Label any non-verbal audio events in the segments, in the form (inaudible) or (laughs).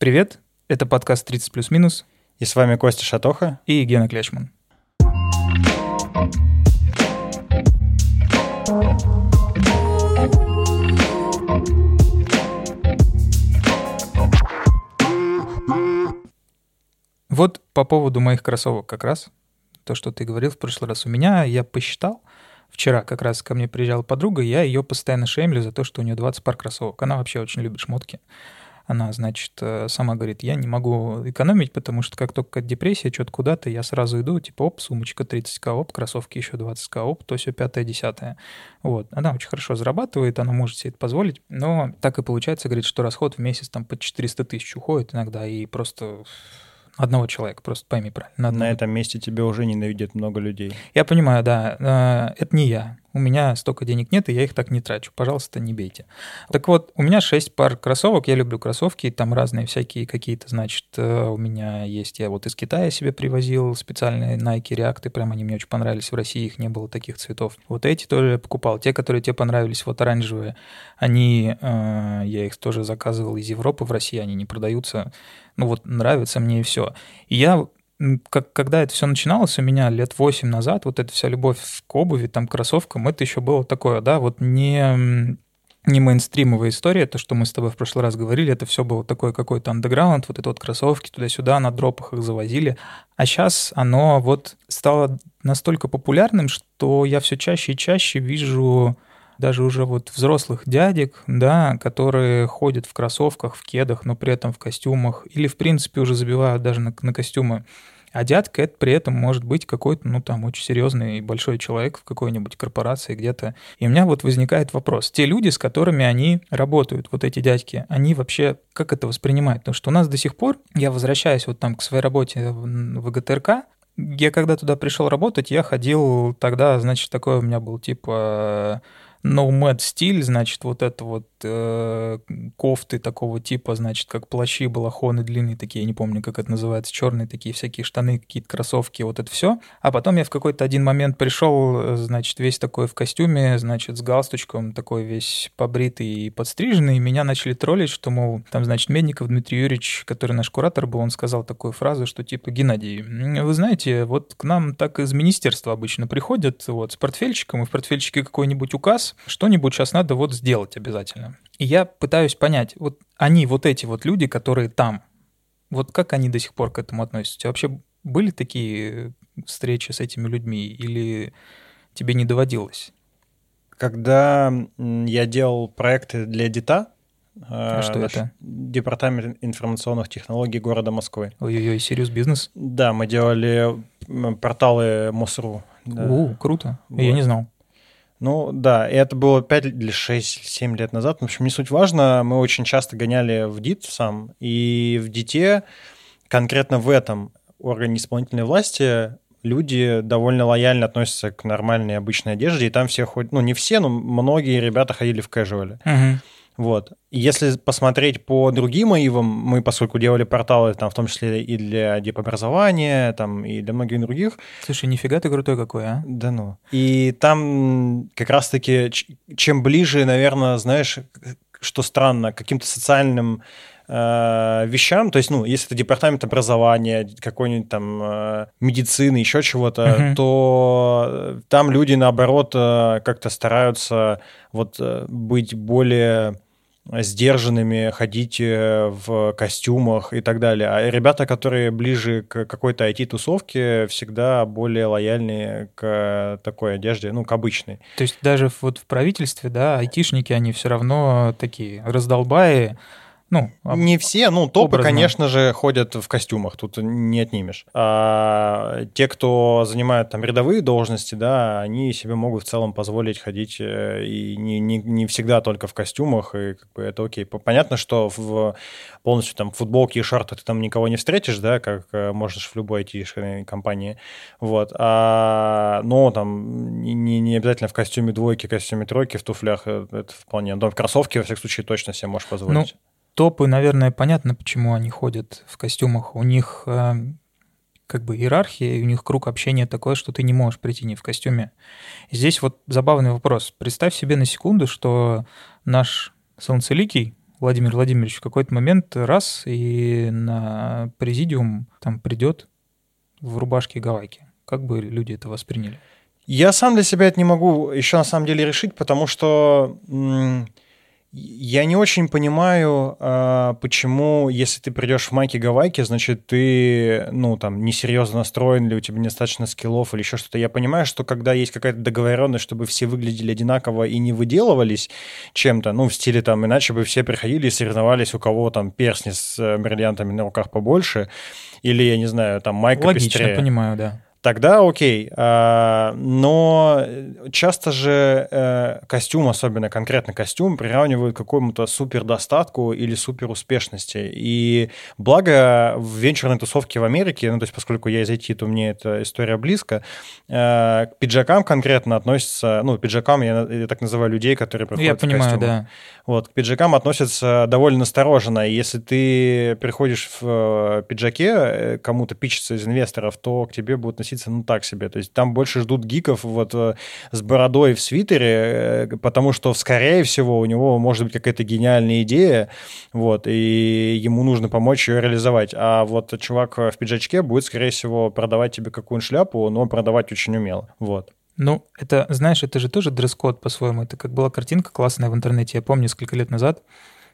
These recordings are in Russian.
Привет, это подкаст 30 плюс минус. И с вами Костя Шатоха и Гена Клячман. Вот по поводу моих кроссовок как раз, то, что ты говорил в прошлый раз. У меня, я посчитал, вчера как раз ко мне приезжала подруга, я ее постоянно шеймлю за то, что у нее 20 пар кроссовок. Она вообще очень любит шмотки. Она, значит, э, сама говорит, я не могу экономить, потому что как только депрессия, что-то куда-то, я сразу иду, типа, оп, сумочка 30к, оп, кроссовки еще 20к, оп, то все пятое, десятое. Вот. Она очень хорошо зарабатывает, она может себе это позволить, но так и получается, говорит, что расход в месяц там по 400 тысяч уходит иногда, и просто одного человека, просто пойми правильно. На, на этом месте тебе уже ненавидят много людей. Я понимаю, да. Э, это не я у меня столько денег нет, и я их так не трачу. Пожалуйста, не бейте. Так вот, у меня 6 пар кроссовок, я люблю кроссовки, там разные всякие какие-то, значит, э, у меня есть, я вот из Китая себе привозил специальные Nike React, прям они мне очень понравились, в России их не было таких цветов. Вот эти тоже я покупал. Те, которые тебе понравились, вот оранжевые, они, э, я их тоже заказывал из Европы, в России они не продаются. Ну вот нравятся мне и все. И я как, когда это все начиналось у меня лет 8 назад, вот эта вся любовь к обуви, там, кроссовкам, это еще было такое, да, вот не не мейнстримовая история, то, что мы с тобой в прошлый раз говорили, это все было такой какой-то андеграунд, вот это вот кроссовки туда-сюда, на дропах их завозили. А сейчас оно вот стало настолько популярным, что я все чаще и чаще вижу даже уже вот взрослых дядек, да, которые ходят в кроссовках, в кедах, но при этом в костюмах, или в принципе уже забивают даже на, на костюмы. А дядка это при этом может быть какой-то, ну там, очень серьезный и большой человек в какой-нибудь корпорации где-то. И у меня вот возникает вопрос. Те люди, с которыми они работают, вот эти дядьки, они вообще как это воспринимают? Потому что у нас до сих пор, я возвращаюсь вот там к своей работе в ГТРК, я когда туда пришел работать, я ходил тогда, значит, такой у меня был типа nomad стиль, значит, вот это вот э, кофты такого типа, значит, как плащи, балахоны длинные такие, я не помню, как это называется, черные такие всякие штаны, какие-то кроссовки, вот это все. А потом я в какой-то один момент пришел, значит, весь такой в костюме, значит, с галстучком, такой весь побритый и подстриженный, и меня начали троллить, что, мол, там, значит, Медников Дмитрий Юрьевич, который наш куратор был, он сказал такую фразу, что типа, Геннадий, вы знаете, вот к нам так из министерства обычно приходят вот с портфельчиком, и в портфельчике какой-нибудь указ, что-нибудь сейчас надо вот сделать обязательно. И я пытаюсь понять, вот они, вот эти вот люди, которые там, вот как они до сих пор к этому относятся? У тебя вообще были такие встречи с этими людьми или тебе не доводилось? Когда я делал проекты для ДИТА, а э, что это? Департамент информационных технологий города Москвы. Ой-ой-ой, серьез бизнес? Да, мы делали порталы МОСРУ. Да. У, круто. Вот. Я не знал. Ну да, и это было 5 или 6-7 лет назад. В общем, не суть важно. Мы очень часто гоняли в ДИТ сам. И в ДИТе, конкретно в этом органе исполнительной власти, люди довольно лояльно относятся к нормальной обычной одежде. И там все ходят, ну не все, но многие ребята ходили в кэжуале. Uh-huh. Вот. Если посмотреть по другим АИВам, мы, поскольку делали порталы, там, в том числе и для депобразования, там, и для многих других. Слушай, нифига ты крутой какой, а? Да ну. И там как раз-таки, чем ближе, наверное, знаешь, что странно, каким-то социальным э, вещам, то есть, ну, если это департамент образования, какой-нибудь там э, медицины, еще чего-то, uh-huh. то там люди, наоборот, э, как-то стараются вот быть более сдержанными, ходить э, в костюмах и так далее. А ребята, которые ближе к какой-то IT-тусовке, всегда более лояльные к такой одежде, ну, к обычной. То есть даже вот в правительстве, да, айтишники, они все равно такие раздолбаи, ну, не все, ну, топы, образно. конечно же, ходят в костюмах, тут не отнимешь. А те, кто занимают там рядовые должности, да, они себе могут в целом позволить ходить э, и не, не, не всегда только в костюмах, и как бы это окей. Понятно, что в полностью там футболке и шортах ты там никого не встретишь, да, как э, можешь в любой IT компании, вот. А, но там не, не обязательно в костюме двойки, костюме тройки, в туфлях, э, это вполне. Но в кроссовке, во всяком случае, точно себе можешь позволить. Ну, Топы, наверное, понятно, почему они ходят в костюмах. У них э, как бы иерархия, и у них круг общения такой, что ты не можешь прийти не в костюме. Здесь вот забавный вопрос. Представь себе на секунду, что наш Солнцеликий, Владимир Владимирович в какой-то момент раз и на президиум там придет в рубашке гавайки. Как бы люди это восприняли? Я сам для себя это не могу еще на самом деле решить, потому что я не очень понимаю, а, почему, если ты придешь в майке гавайки, значит, ты, ну, там, несерьезно настроен, или у тебя недостаточно скиллов, или еще что-то. Я понимаю, что когда есть какая-то договоренность, чтобы все выглядели одинаково и не выделывались чем-то, ну, в стиле там, иначе бы все приходили и соревновались, у кого там перстни с э, бриллиантами на руках побольше, или, я не знаю, там, майка Логично, пестрее. понимаю, да тогда окей. А, но часто же э, костюм, особенно конкретно костюм, приравнивают к какому-то супер достатку или супер успешности. И благо в венчурной тусовке в Америке, ну то есть поскольку я из IT, то мне эта история близко, э, к пиджакам конкретно относятся, ну пиджакам я, я так называю людей, которые приходят я понимаю, в костюмах. да. Вот, к пиджакам относятся довольно настороженно. И если ты приходишь в э, пиджаке, кому-то пичется из инвесторов, то к тебе будут относиться, ну, так себе. То есть там больше ждут гиков вот э, с бородой в свитере, э, потому что, скорее всего, у него может быть какая-то гениальная идея, вот, и ему нужно помочь ее реализовать. А вот чувак в пиджачке будет, скорее всего, продавать тебе какую-нибудь шляпу, но продавать очень умело, вот. Ну, это, знаешь, это же тоже дресс-код по-своему. Это как была картинка классная в интернете. Я помню, несколько лет назад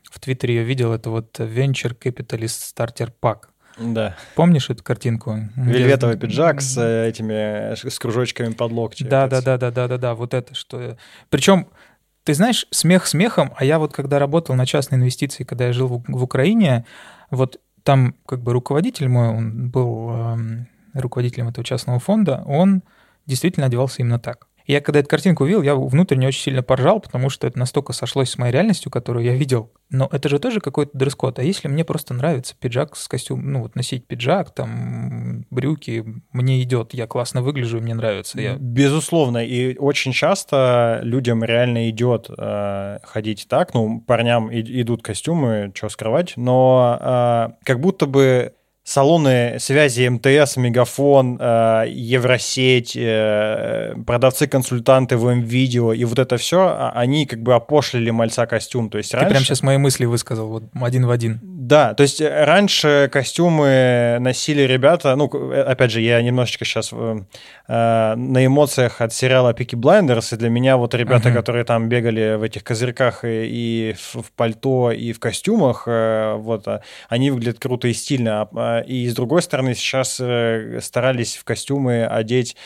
в Твиттере я видел, это вот Venture Capitalist Starter Pack. Да. Помнишь эту картинку? Вельветовый пиджак с э, этими, с кружочками под локти. Да, да, да, да, да, да, да, вот это что. Причем ты знаешь, смех смехом, а я вот когда работал на частные инвестиции, когда я жил в, в Украине, вот там как бы руководитель мой, он был э, руководителем этого частного фонда, он действительно одевался именно так. Я когда эту картинку увидел, я внутренне очень сильно поржал, потому что это настолько сошлось с моей реальностью, которую я видел. Но это же тоже какой-то дресс-код. А если мне просто нравится пиджак с костюмом, ну вот носить пиджак, там брюки, мне идет, я классно выгляжу, мне нравится. Я... Безусловно, и очень часто людям реально идет э, ходить так, ну парням и, идут костюмы, что скрывать, но э, как будто бы салоны связи МТС, Мегафон, э, Евросеть, э, продавцы-консультанты в М-видео и вот это все, а, они как бы опошлили мальца костюм. То есть Ты раньше... прям сейчас мои мысли высказал, вот один в один. Да, то есть раньше костюмы носили ребята, ну, опять же, я немножечко сейчас э, на эмоциях от сериала Peaky Blinders, и для меня вот ребята, uh-huh. которые там бегали в этих козырьках и, и в, в пальто, и в костюмах, э, вот, они выглядят круто и стильно, а, и с другой стороны сейчас э, старались в костюмы одеть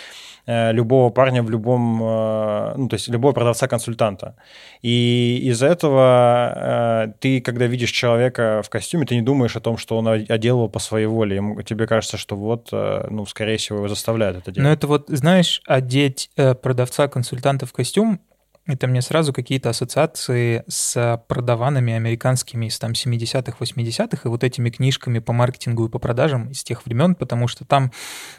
э, любого парня в любом, э, ну, то есть любого продавца-консультанта. И из-за этого ты, когда видишь человека в костюме, ты не думаешь о том, что он одел его по своей воле. Ему, тебе кажется, что вот, ну, скорее всего, его заставляют это делать. Но это вот, знаешь, одеть продавца-консультанта в костюм, это мне сразу какие-то ассоциации с продаванами американскими из там 70-х, 80-х и вот этими книжками по маркетингу и по продажам из тех времен, потому что там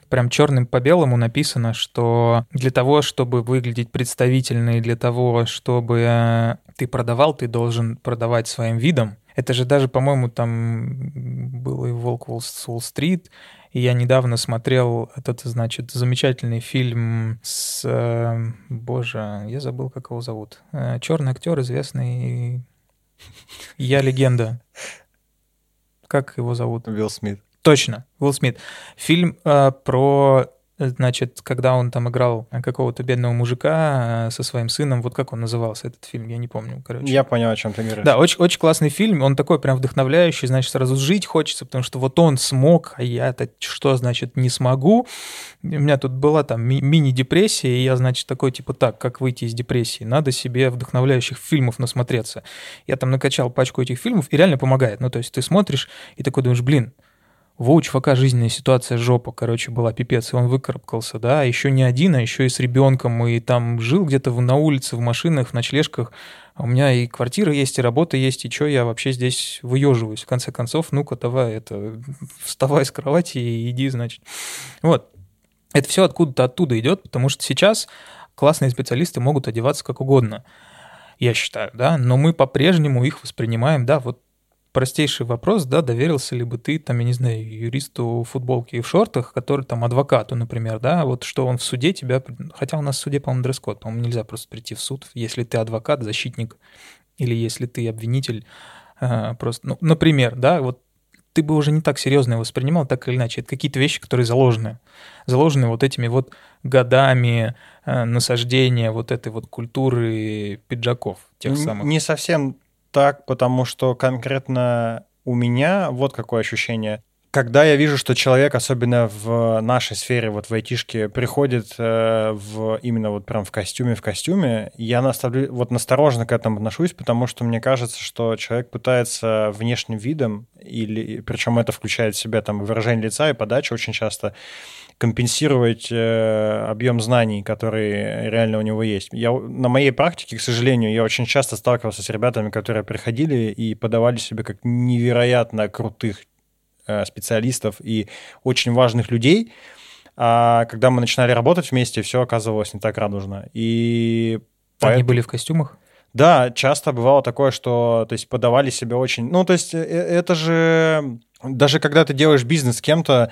прям черным по белому написано, что для того, чтобы выглядеть представительно и для того, чтобы ты продавал, ты должен продавать своим видом. Это же даже, по-моему, там был и «Волк Уолл-стрит», и я недавно смотрел этот, значит, замечательный фильм с... Э, боже, я забыл, как его зовут. Э, Черный актер, известный... Я легенда. Как его зовут? Уилл Смит. Точно, Уилл Смит. Фильм э, про значит, когда он там играл какого-то бедного мужика э, со своим сыном, вот как он назывался, этот фильм, я не помню, короче. Я понял, о чем ты говоришь. Да, очень, очень классный фильм, он такой прям вдохновляющий, значит, сразу жить хочется, потому что вот он смог, а я-то что, значит, не смогу. У меня тут была там ми- мини-депрессия, и я, значит, такой, типа, так, как выйти из депрессии? Надо себе вдохновляющих фильмов насмотреться. Я там накачал пачку этих фильмов, и реально помогает. Ну, то есть ты смотришь и такой думаешь, блин, во у чувака жизненная ситуация жопа, короче, была пипец, и он выкарабкался, да, еще не один, а еще и с ребенком, и там жил где-то на улице, в машинах, в ночлежках, а у меня и квартира есть, и работа есть, и что я вообще здесь выеживаюсь, в конце концов, ну-ка, давай, это, вставай с кровати и иди, значит. Вот. Это все откуда-то оттуда идет, потому что сейчас классные специалисты могут одеваться как угодно, я считаю, да, но мы по-прежнему их воспринимаем, да, вот простейший вопрос, да, доверился ли бы ты, там, я не знаю, юристу в футболке и в шортах, который там адвокату, например, да, вот что он в суде тебя, хотя у нас в суде, по-моему, дресс-код, по-моему, нельзя просто прийти в суд, если ты адвокат, защитник, или если ты обвинитель, э, просто, ну, например, да, вот ты бы уже не так серьезно его воспринимал, так или иначе. Это какие-то вещи, которые заложены. Заложены вот этими вот годами э, насаждения вот этой вот культуры пиджаков тех самых. Не совсем так, потому что конкретно у меня вот какое ощущение. Когда я вижу, что человек, особенно в нашей сфере, вот в айтишке, приходит э, в, именно вот прям в костюме, в костюме, я наставлю, вот настороженно к этому отношусь, потому что мне кажется, что человек пытается внешним видом, или причем это включает в себя там выражение лица и подача очень часто, компенсировать э, объем знаний, которые реально у него есть. Я, на моей практике, к сожалению, я очень часто сталкивался с ребятами, которые приходили и подавали себя как невероятно крутых специалистов и очень важных людей. А когда мы начинали работать вместе, все оказывалось не так радужно. И поэтому... Они были в костюмах? Да, часто бывало такое, что то есть, подавали себя очень... Ну, то есть э, это же... Даже когда ты делаешь бизнес с кем-то,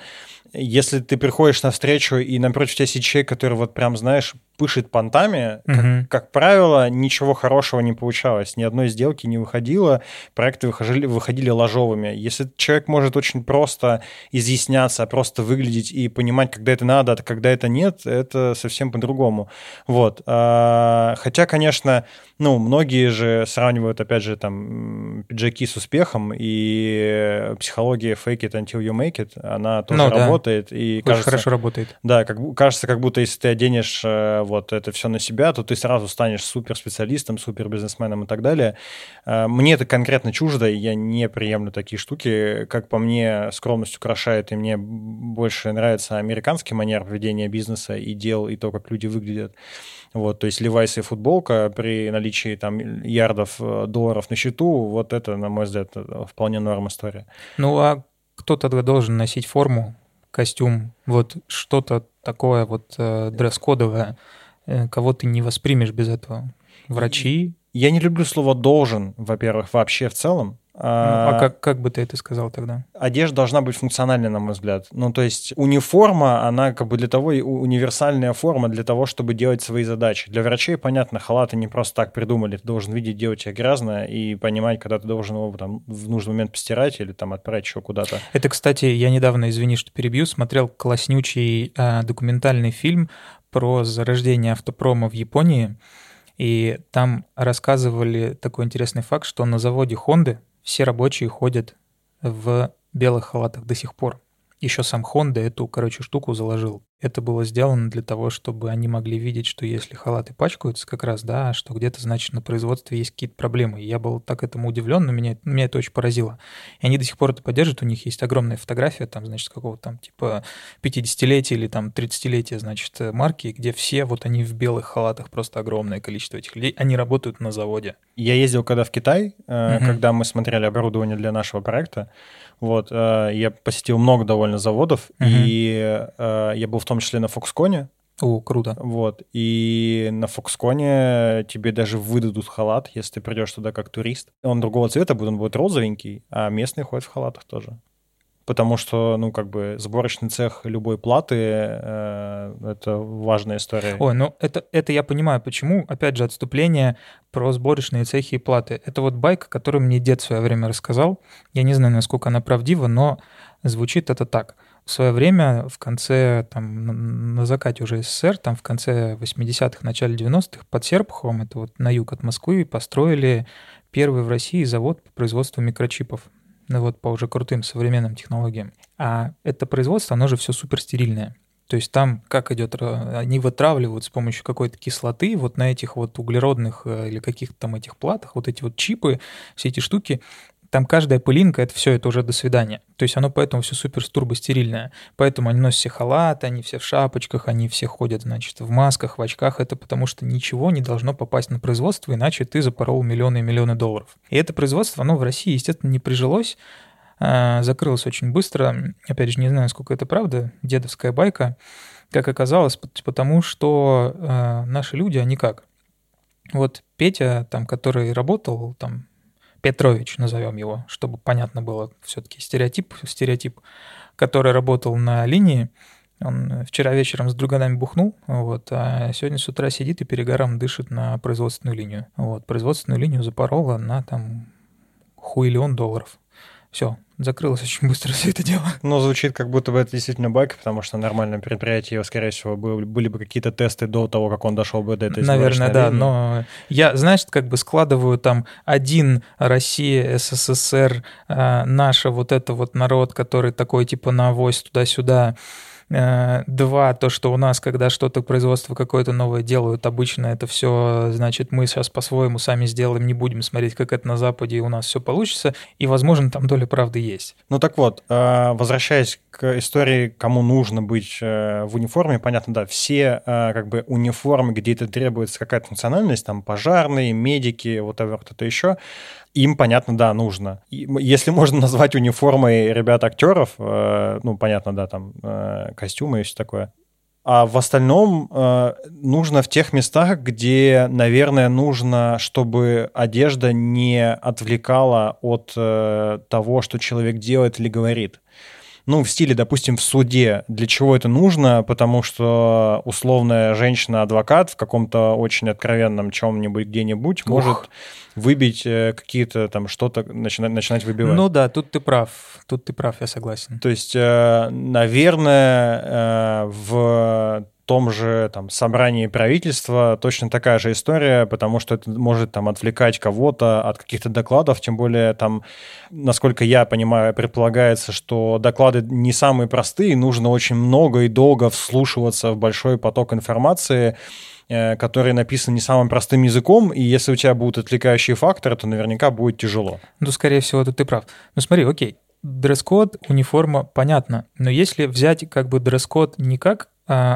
если ты приходишь на встречу и напротив тебя сидит человек, который вот прям, знаешь, пышет понтами, угу. как, как правило, ничего хорошего не получалось. Ни одной сделки не выходило, проекты выходили, выходили ложовыми. Если человек может очень просто изъясняться, просто выглядеть и понимать, когда это надо, а когда это нет, это совсем по-другому. Вот. А, хотя, конечно, ну, многие же сравнивают, опять же, там, пиджаки с успехом, и психология fake it until you make it, она тоже ну, работает. Да. И Очень кажется, хорошо работает. Да, как, кажется, как будто если ты оденешь э, вот это все на себя, то ты сразу станешь супер специалистом, супер бизнесменом и так далее. Э, мне это конкретно чуждо, и я не приемлю такие штуки. Как по мне, скромность украшает, и мне больше нравится американский манер ведения бизнеса и дел, и то, как люди выглядят. Вот, то есть Левайс и футболка при наличии там ярдов э, долларов на счету, вот это, на мой взгляд, вполне норм история. Ну а кто тогда должен носить форму, костюм, вот что-то такое вот э, дресс-кодовое, э, кого ты не воспримешь без этого? Врачи? Я не люблю слово «должен», во-первых, вообще в целом. Ну, а, а как, как бы ты это сказал тогда? Одежда должна быть функциональной, на мой взгляд. Ну, то есть униформа, она как бы для того, универсальная форма для того, чтобы делать свои задачи. Для врачей, понятно, халаты не просто так придумали. Ты должен видеть, у тебя грязно, и понимать, когда ты должен его там, в нужный момент постирать или там отправить еще куда-то. Это, кстати, я недавно, извини, что перебью, смотрел класснючий э, документальный фильм про зарождение автопрома в Японии. И там рассказывали такой интересный факт, что на заводе Honda все рабочие ходят в белых халатах до сих пор. Еще сам Honda эту, короче, штуку заложил. Это было сделано для того, чтобы они могли видеть, что если халаты пачкаются как раз, да, что где-то, значит, на производстве есть какие-то проблемы. И я был так этому удивлен, но меня, меня это очень поразило. И они до сих пор это поддерживают, у них есть огромная фотография, там, значит, какого-то там типа 50-летия или там 30-летия, значит, марки, где все вот они в белых халатах, просто огромное количество этих людей, они работают на заводе. Я ездил когда в Китай, угу. когда мы смотрели оборудование для нашего проекта, вот, э, я посетил много довольно заводов, угу. и э, я был в том числе на Фоксконе. О, круто. Вот, и на Фоксконе тебе даже выдадут халат, если ты придешь туда как турист. Он другого цвета будет, он будет розовенький, а местные ходят в халатах тоже потому что, ну, как бы сборочный цех любой платы э, — это важная история. Ой, ну это, это я понимаю, почему. Опять же, отступление про сборочные цехи и платы. Это вот байка, которую мне дед в свое время рассказал. Я не знаю, насколько она правдива, но звучит это так. В свое время, в конце, там, на закате уже СССР, там, в конце 80-х, начале 90-х, под Серпуховым, это вот на юг от Москвы, построили первый в России завод по производству микрочипов ну вот по уже крутым современным технологиям. А это производство, оно же все супер стерильное. То есть там как идет, они вытравливают с помощью какой-то кислоты вот на этих вот углеродных э, или каких-то там этих платах, вот эти вот чипы, все эти штуки, там каждая пылинка, это все, это уже до свидания. То есть оно поэтому все супер турбостерильное. Поэтому они носят все халаты, они все в шапочках, они все ходят, значит, в масках, в очках. Это потому что ничего не должно попасть на производство, иначе ты запорол миллионы и миллионы долларов. И это производство, оно в России, естественно, не прижилось, а, закрылось очень быстро. Опять же, не знаю, сколько это правда, дедовская байка. Как оказалось, потому что э, наши люди, они как? Вот Петя, там, который работал там Петрович, назовем его, чтобы понятно было все-таки стереотип, стереотип, который работал на линии. Он вчера вечером с друганами бухнул, вот, а сегодня с утра сидит и перегаром дышит на производственную линию. Вот, производственную линию запорола на там хуиллион долларов. Все, закрылось очень быстро (laughs) все это дело. Но звучит, как будто бы это действительно баг, потому что на нормальном предприятии, скорее всего, были бы какие-то тесты до того, как он дошел бы до этой Наверное, да, линии. но я, знаешь, как бы складываю там один Россия, СССР, э, наша вот это вот народ, который такой типа на авось туда-сюда, Э, два, то, что у нас, когда что-то производство какое-то новое делают, обычно это все, значит, мы сейчас по-своему сами сделаем, не будем смотреть, как это на Западе, у нас все получится. И, возможно, там доля правды есть. Ну так вот, э, возвращаясь к истории, кому нужно быть э, в униформе, понятно, да, все как бы униформы, где это требуется какая-то функциональность, там пожарные, медики, вот это еще, им, понятно, да, нужно. И, если можно назвать униформой ребят-актеров, э, ну, понятно, да, там э, костюмы и все такое. А в остальном э, нужно в тех местах, где, наверное, нужно, чтобы одежда не отвлекала от э, того, что человек делает или говорит ну, в стиле, допустим, в суде. Для чего это нужно? Потому что условная женщина-адвокат в каком-то очень откровенном чем-нибудь где-нибудь Ух. может выбить э, какие-то там что-то, начинать, начинать выбивать. Ну да, тут ты прав, тут ты прав, я согласен. То есть, э, наверное, э, в том же там, собрании правительства точно такая же история, потому что это может там отвлекать кого-то от каких-то докладов, тем более там, насколько я понимаю, предполагается, что доклады не самые простые, нужно очень много и долго вслушиваться в большой поток информации, э, который написан не самым простым языком, и если у тебя будут отвлекающие факторы, то наверняка будет тяжело. Ну, скорее всего, тут ты прав. Ну, смотри, окей, дресс-код, униформа, понятно. Но если взять как бы дресс-код не как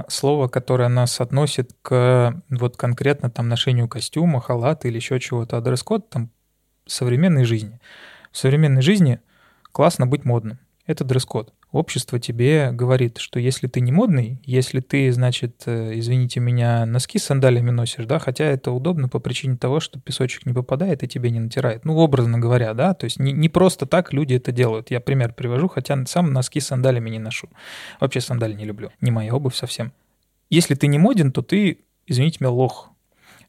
слово, которое нас относит к вот конкретно там ношению костюма, халата или еще чего-то, а дресс-код там современной жизни. В современной жизни классно быть модным. Это дресс-код общество тебе говорит, что если ты не модный, если ты, значит, э, извините меня, носки с сандалиями носишь, да, хотя это удобно по причине того, что песочек не попадает и тебе не натирает. Ну, образно говоря, да, то есть не, не просто так люди это делают. Я пример привожу, хотя сам носки с сандалиями не ношу. Вообще сандали не люблю. Не моя обувь совсем. Если ты не моден, то ты, извините меня, лох.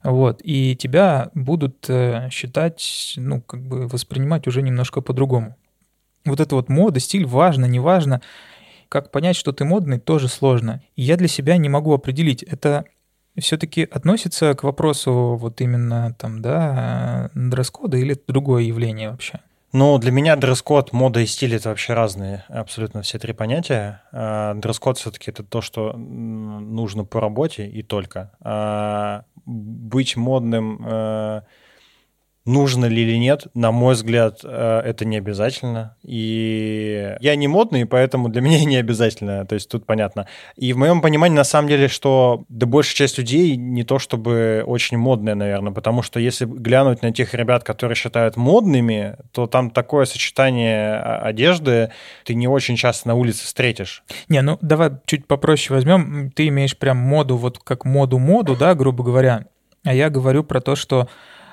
Вот, и тебя будут э, считать, ну, как бы воспринимать уже немножко по-другому вот эта вот мода, стиль, важно, не важно. Как понять, что ты модный, тоже сложно. Я для себя не могу определить, это все-таки относится к вопросу вот именно там, да, дресс-кода или другое явление вообще? Ну, для меня дресс-код, мода и стиль — это вообще разные абсолютно все три понятия. А дресс-код все-таки это то, что нужно по работе и только. А быть модным э, нужно ли или нет, на мой взгляд, э, это не обязательно. И я не модный, поэтому для (laughs) меня не обязательно. То есть тут понятно. И в моем понимании, на самом деле, что да большая часть людей не то чтобы очень модная, наверное, потому что если глянуть на тех ребят, которые считают модными, то там такое сочетание одежды ты не очень часто на улице встретишь. Не, ну давай чуть попроще возьмем. Ты имеешь прям моду, вот как моду-моду, да, грубо говоря. А я говорю про то, что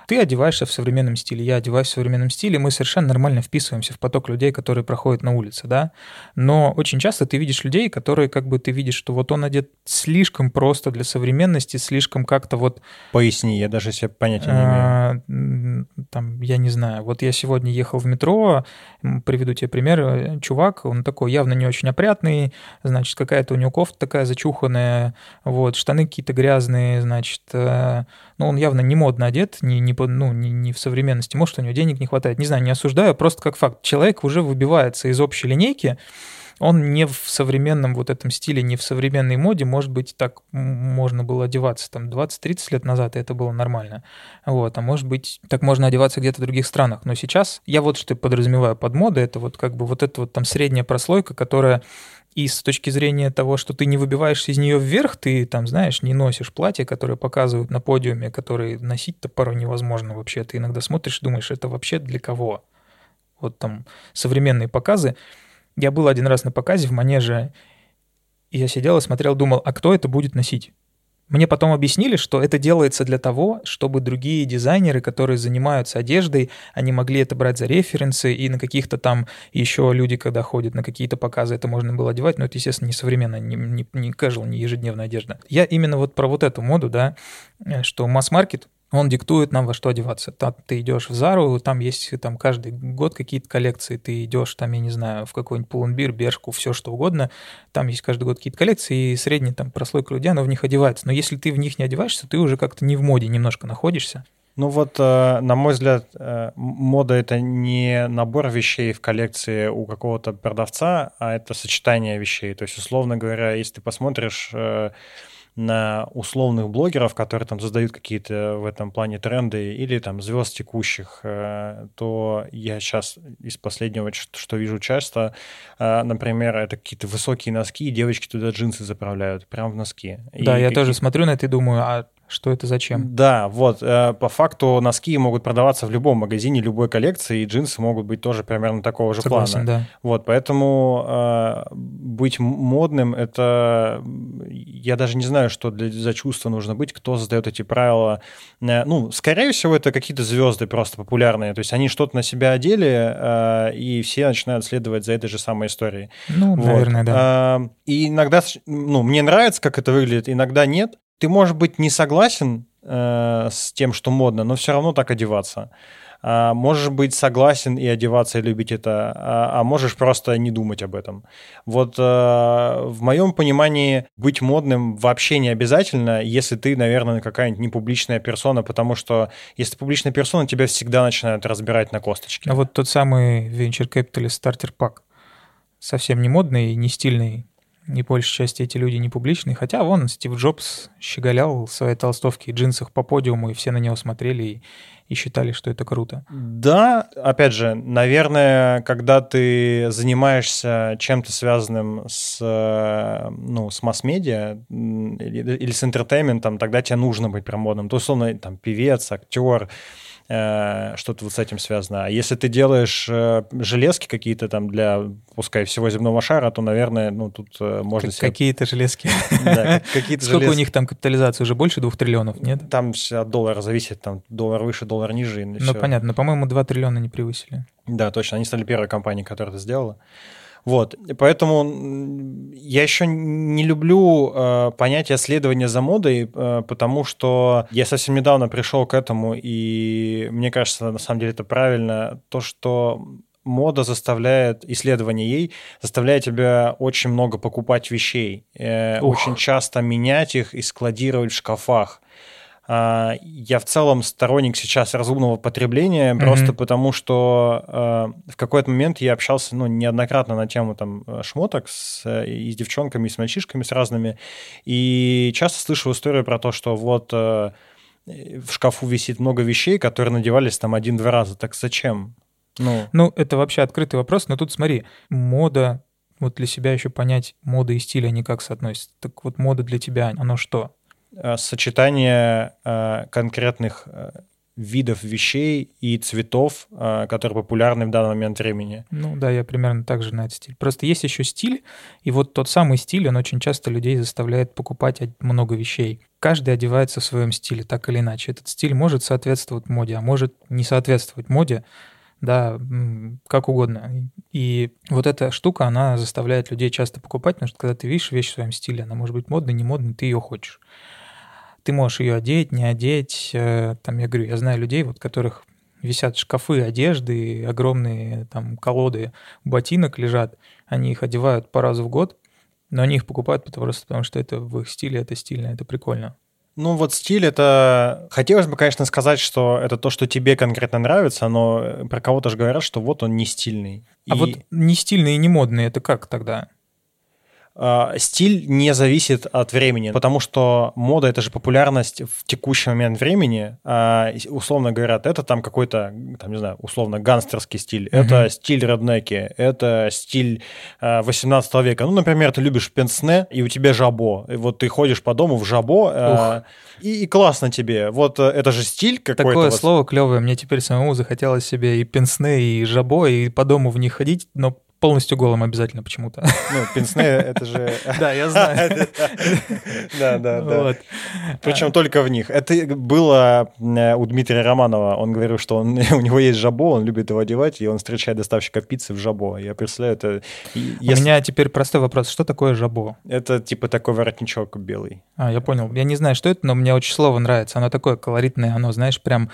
ты одеваешься в современном стиле, я одеваюсь в современном стиле, мы совершенно нормально вписываемся в поток людей, которые проходят на улице, да. Но очень часто ты видишь людей, которые как бы ты видишь, что вот он одет слишком просто для современности, слишком как-то вот... Поясни, я даже себе понятия не имею. Там, я не знаю. Вот я сегодня ехал в метро, приведу тебе пример. Чувак, он такой явно не очень опрятный, значит, какая-то у него кофта такая зачуханная, вот, штаны какие-то грязные, значит, ну, он явно не модно одет, не, не, ну, не, не в современности. Может, у него денег не хватает. Не знаю, не осуждаю, просто как факт. Человек уже выбивается из общей линейки, он не в современном вот этом стиле, не в современной моде, может быть, так можно было одеваться там 20-30 лет назад, и это было нормально. Вот, а может быть, так можно одеваться где-то в других странах. Но сейчас я вот что подразумеваю под модой, это вот как бы вот эта вот там средняя прослойка, которая и с точки зрения того, что ты не выбиваешься из нее вверх, ты там, знаешь, не носишь платье, которое показывают на подиуме, которые носить-то порой невозможно вообще. Ты иногда смотришь и думаешь, это вообще для кого? Вот там современные показы. Я был один раз на показе в манеже, и я сидел и смотрел, думал, а кто это будет носить? Мне потом объяснили, что это делается для того, чтобы другие дизайнеры, которые занимаются одеждой, они могли это брать за референсы, и на каких-то там еще люди, когда ходят на какие-то показы, это можно было одевать, но это, естественно, не современная, не, не, не casual, не ежедневная одежда. Я именно вот про вот эту моду, да, что масс-маркет, Он диктует нам, во что одеваться. Там ты идешь в Зару, там есть там каждый год какие-то коллекции. Ты идешь там, я не знаю, в какой-нибудь Пуланбир, Бершку, все что угодно. Там есть каждый год какие-то коллекции, и средний там прослойка людей, она в них одевается. Но если ты в них не одеваешься, ты уже как-то не в моде немножко находишься. Ну вот, э, на мой взгляд, э, мода это не набор вещей в коллекции у какого-то продавца, а это сочетание вещей. То есть, условно говоря, если ты посмотришь э, на условных блогеров, которые там создают какие-то в этом плане тренды, или там звезд текущих, то я сейчас из последнего, что вижу часто, например, это какие-то высокие носки, и девочки туда джинсы заправляют, прямо в носки. Да, и я тоже смотрю на это и думаю, а что это зачем? Да, вот. Э, по факту носки могут продаваться в любом магазине, любой коллекции, и джинсы могут быть тоже примерно такого же Согласен, плана. да. Вот, поэтому э, быть модным, это... Я даже не знаю, что для, за чувство нужно быть, кто задает эти правила. Э, ну, скорее всего, это какие-то звезды просто популярные. То есть они что-то на себя одели, э, и все начинают следовать за этой же самой историей. Ну, вот. наверное, да. Э, и иногда, ну, мне нравится, как это выглядит, иногда нет ты, может быть, не согласен э, с тем, что модно, но все равно так одеваться. А, можешь быть согласен и одеваться, и любить это, а, а можешь просто не думать об этом. Вот э, в моем понимании быть модным вообще не обязательно, если ты, наверное, какая-нибудь непубличная персона, потому что если ты публичная персона, тебя всегда начинают разбирать на косточки. А вот тот самый Venture Capitalist Starter Pack, совсем не модный, не стильный, и большей части эти люди не публичные. Хотя вон Стив Джобс щеголял в своей толстовке и джинсах по подиуму, и все на него смотрели и, и считали, что это круто. Да, опять же, наверное, когда ты занимаешься чем-то связанным с, ну, с масс-медиа или, или с интертейментом, тогда тебе нужно быть прям модным. То, условно, там, певец, актер, что-то вот с этим связано. А если ты делаешь э, железки какие-то там для, пускай, всего земного шара, то, наверное, ну, тут э, можно как, себе... Какие-то железки. Да, (laughs) какие-то Сколько у них там капитализация? Уже больше двух триллионов, нет? Там от доллара зависит, там доллар выше, доллар ниже. Ну, понятно, но, по-моему, 2 триллиона не превысили. Да, точно, они стали первой компанией, которая это сделала. Вот, поэтому я еще не люблю э, понятие следования за модой, э, потому что я совсем недавно пришел к этому, и мне кажется, на самом деле это правильно, то, что мода заставляет, исследование ей заставляет тебя очень много покупать вещей, э, очень часто менять их и складировать в шкафах. А, я в целом сторонник сейчас разумного потребления, mm-hmm. просто потому что э, в какой-то момент я общался ну, неоднократно на тему там, шмоток с, и с девчонками, и с мальчишками, с разными, и часто слышал историю про то, что вот э, в шкафу висит много вещей, которые надевались там один-два раза. Так зачем? Ну, ну, это вообще открытый вопрос, но тут смотри, мода, вот для себя еще понять, мода и стиль, они как соотносятся. Так вот, мода для тебя, оно что? Э, сочетание э, конкретных э, видов вещей и цветов, которые популярны в данный момент времени. Ну да, я примерно так же на этот стиль. Просто есть еще стиль, и вот тот самый стиль, он очень часто людей заставляет покупать много вещей. Каждый одевается в своем стиле, так или иначе. Этот стиль может соответствовать моде, а может не соответствовать моде, да, как угодно. И вот эта штука, она заставляет людей часто покупать, потому что когда ты видишь вещь в своем стиле, она может быть модной, не модной, ты ее хочешь ты можешь ее одеть, не одеть. Э, там, я говорю, я знаю людей, вот, которых висят шкафы одежды, огромные там колоды ботинок лежат, они их одевают по разу в год, но они их покупают потому, потому что это в их стиле, это стильно, это прикольно. Ну вот стиль это... Хотелось бы, конечно, сказать, что это то, что тебе конкретно нравится, но про кого-то же говорят, что вот он не стильный. А и... вот не стильный и не модный, это как тогда? А, стиль не зависит от времени, потому что мода это же популярность в текущий момент времени. А, условно говорят, это там какой-то, там не знаю, условно гангстерский стиль, uh-huh. это стиль реднеки, это стиль 18 а, века. Ну, например, ты любишь пенсне, и у тебя жабо. И вот ты ходишь по дому в жабо, и, и классно тебе. Вот э, это же стиль какой-то. Такое слово клевое. Мне теперь самому захотелось себе и пенсне, и жабо, и по дому в них ходить, но полностью голым обязательно почему-то. Ну, пенсне это же... (laughs) Да, я знаю. (laughs) Да, да, да. Причем только в них. Это было э, у Дмитрия Романова. Он говорил, что (laughs) у него есть жабо, он любит его одевать, и он встречает доставщика пиццы в жабо. Я представляю, это... У меня теперь простой вопрос. Что такое жабо? Это типа такой воротничок белый. А, я понял. Я не знаю, что это, но мне очень слово нравится. Оно такое колоритное, оно, знаешь, прям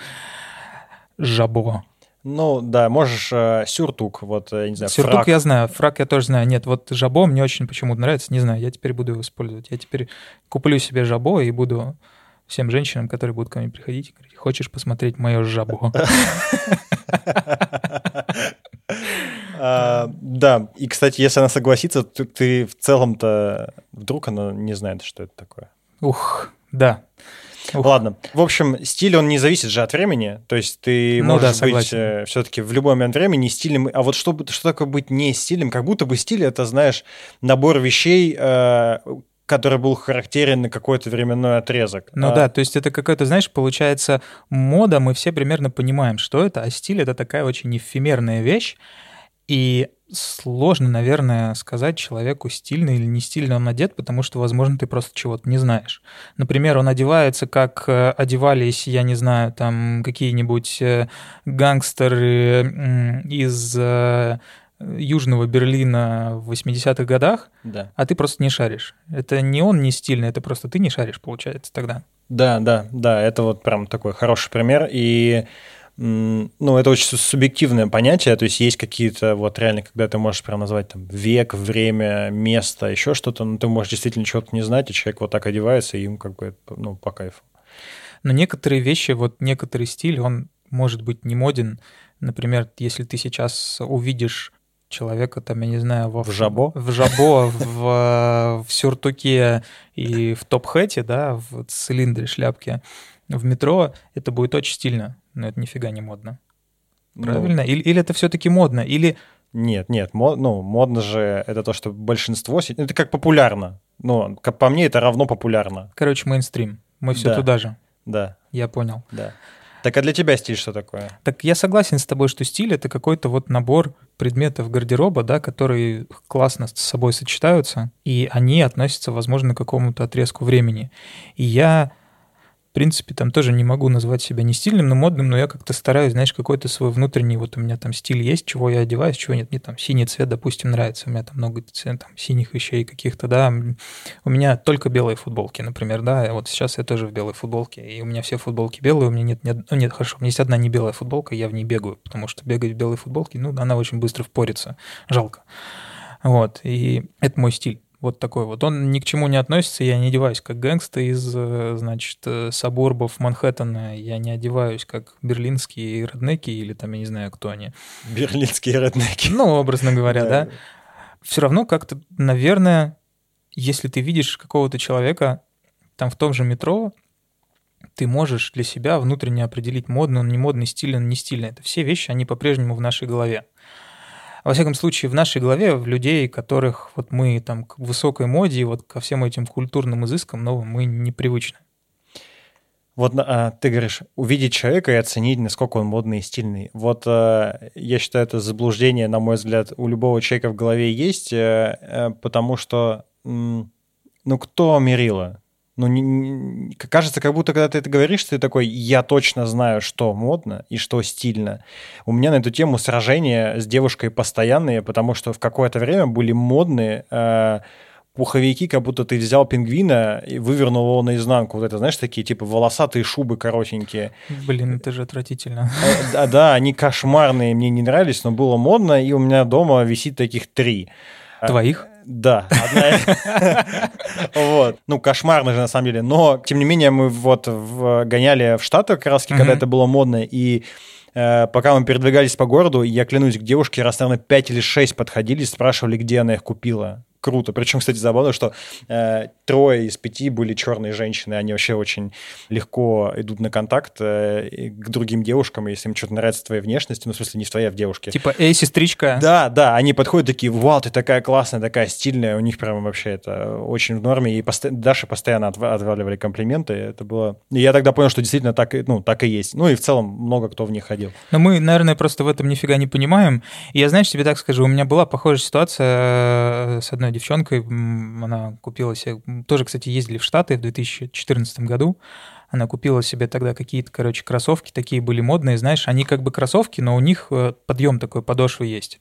жабо. Ну, да, можешь э, сюртук, вот, э, не знаю, Сюртук фрак. я знаю, фрак я тоже знаю. Нет, вот жабо мне очень почему-то нравится, не знаю, я теперь буду его использовать. Я теперь куплю себе жабо и буду всем женщинам, которые будут ко мне приходить, говорить, хочешь посмотреть мое жабо? (laughs) (laughs) А, Да, и, кстати, если она согласится, ты в целом-то... Вдруг она не знает, что это такое. Ух, да. Ух. Ладно. В общем, стиль, он не зависит же от времени. То есть ты Ну да, можешь быть согласен. все-таки в любой момент времени стильным. А вот что, что такое быть не стильным? Как будто бы стиль — это, знаешь, набор вещей, э, который был характерен на какой-то временной отрезок. Ну А, да, то есть это какой-то, знаешь, получается, мода, мы все примерно понимаем, что это, а стиль — это такая очень эфемерная вещь, и сложно, наверное, сказать человеку, стильно или не стильно он одет, потому что, возможно, ты просто чего-то не знаешь. Например, он одевается, как э, одевались, я не знаю, там какие-нибудь э, гангстеры из э, Южного Берлина в 80-х годах, Да. а ты просто не шаришь. Это не он не стильный, это просто ты не шаришь, получается, тогда. Да, да, да, это вот прям такой хороший пример. И ну, это очень су- субъективное понятие, то есть есть какие-то вот реально, когда ты можешь прям назвать там век, время, место, еще что-то, но ты можешь действительно чего-то не знать, и человек вот так одевается, и ему как бы, ну, по кайфу. Но некоторые вещи, вот некоторый стиль, он может быть не моден. Например, если ты сейчас увидишь человека, там, я не знаю, во, В жабо? в жабо, в, в сюртуке и в топ-хэте, да, в цилиндре, шляпке, в метро, это будет очень стильно, но это нифига не модно. Ну, Правильно? Или, или это все-таки модно? Или нет, нет, мо- ну, модно же это то, что большинство... се- Это как популярно. Ну, как по мне, это равно популярно. Короче, мейнстрим. Мы все Да. туда же. Да, Я понял. да. Так а для тебя стиль что такое? Так я согласен с тобой, что стиль это какой-то вот набор предметов гардероба, да, которые классно с собой сочетаются, и они относятся, возможно, к какому-то отрезку времени. И я, принципе, там тоже не могу назвать себя не стильным, но модным, но я как-то стараюсь, знаешь, какой-то свой внутренний, вот у меня там стиль есть, чего я одеваюсь, чего нет. Мне там синий цвет, допустим, нравится, у меня там много цвет, там, синих вещей каких-то, да. У меня только белые футболки, например, да, вот сейчас я тоже в белой футболке, и у меня все футболки белые, у меня нет, од- ну, нет, хорошо, у меня есть одна не белая футболка, я в ней бегаю, потому что бегать в белой футболке, ну, она очень быстро впорится, жалко. Вот, и это мой стиль. Вот такой вот. Он ни к чему не относится, я не одеваюсь как гэнгста из, э, значит, э, сабурбов Манхэттена, я не одеваюсь как берлинские реднеки или там, я не знаю, кто они. Берлинские реднеки. Ну, образно говоря, да. Все равно как-то, наверное, если ты видишь какого-то человека там в том же метро, ты можешь для себя внутренне определить, модный он, не модный, стильный он, не стильный. Это все вещи, они по-прежнему в нашей голове. Во всяком случае, в нашей голове, в людей, которых вот мы там к высокой моде, и вот ко всем этим культурным изыскам новым мы непривычны. Вот а, ты говоришь, увидеть человека и оценить, насколько он модный и стильный. Вот а, я считаю, это заблуждение, на мой взгляд, у любого человека в голове есть, э, э, потому что, м, ну, кто мерила? Ну, не- не- кажется, как будто, когда ты это говоришь, ты такой, я точно знаю, что модно и что стильно. У меня на эту тему сражения с девушкой постоянные, потому что в какое-то время были модные э, пуховики, как будто ты взял пингвина и вывернул его наизнанку. Вот это, знаешь, такие типа волосатые шубы коротенькие. Блин, это же отвратительно. Э, Да, да, они кошмарные, мне не нравились, но было модно, и у меня дома висит таких три. Твоих? Да. (laughs) Вот. Ну, кошмарно же, на самом деле. Но, тем не менее, мы вот гоняли в Штаты как раз, когда это было модно, и э, пока мы передвигались по городу, я клянусь, к девушке раз, наверное, 5 или 6 подходили, спрашивали, где она их купила. Круто. Причем, кстати, забавно, что э, трое из пяти были черные женщины, они вообще очень легко идут на контакт э, к другим девушкам, если им что-то нравится твоя внешность, ну, в смысле, не в твоей, а в девушке. Типа, эй, сестричка. Да, да, они подходят такие, вау, ты такая классная, такая стильная, у них прям вообще это очень в норме, и пост... Даша постоянно отваливали комплименты, это было... И я тогда понял, что действительно так, ну, так и есть. Ну, и в целом много кто в них ходил. Но мы, наверное, просто в этом нифига не понимаем. И я, знаешь, тебе так скажу, у меня была похожая ситуация э, с одной девчонкой, она купила себе... Тоже, кстати, ездили в Штаты в 2014 году, она купила себе тогда какие-то, короче, кроссовки, такие были модные, знаешь, они как бы кроссовки, но у них э, подъем такой подошвы есть.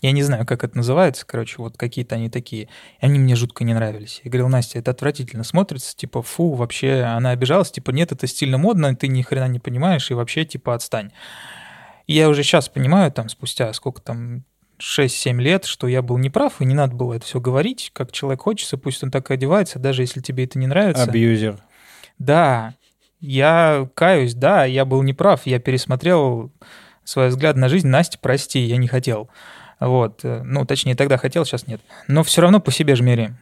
Я не знаю, как это называется, короче, вот какие-то они такие. И они мне жутко не нравились. Я говорил, Настя, это отвратительно смотрится, типа, фу, вообще, она обижалась, типа, нет, это стильно модно, ты ни хрена не понимаешь, и вообще, типа, отстань. И я уже сейчас понимаю, там, спустя сколько там, 6-7 лет, что я был неправ, и не надо было это все говорить, как человек хочется, пусть он так и одевается, даже если тебе это не нравится. Абьюзер. Да, я каюсь, да, я был неправ, я пересмотрел свой взгляд на жизнь. Настя, прости, я не хотел. Вот. Э, ну, точнее, тогда хотел, сейчас нет. Но все равно по себе же мери.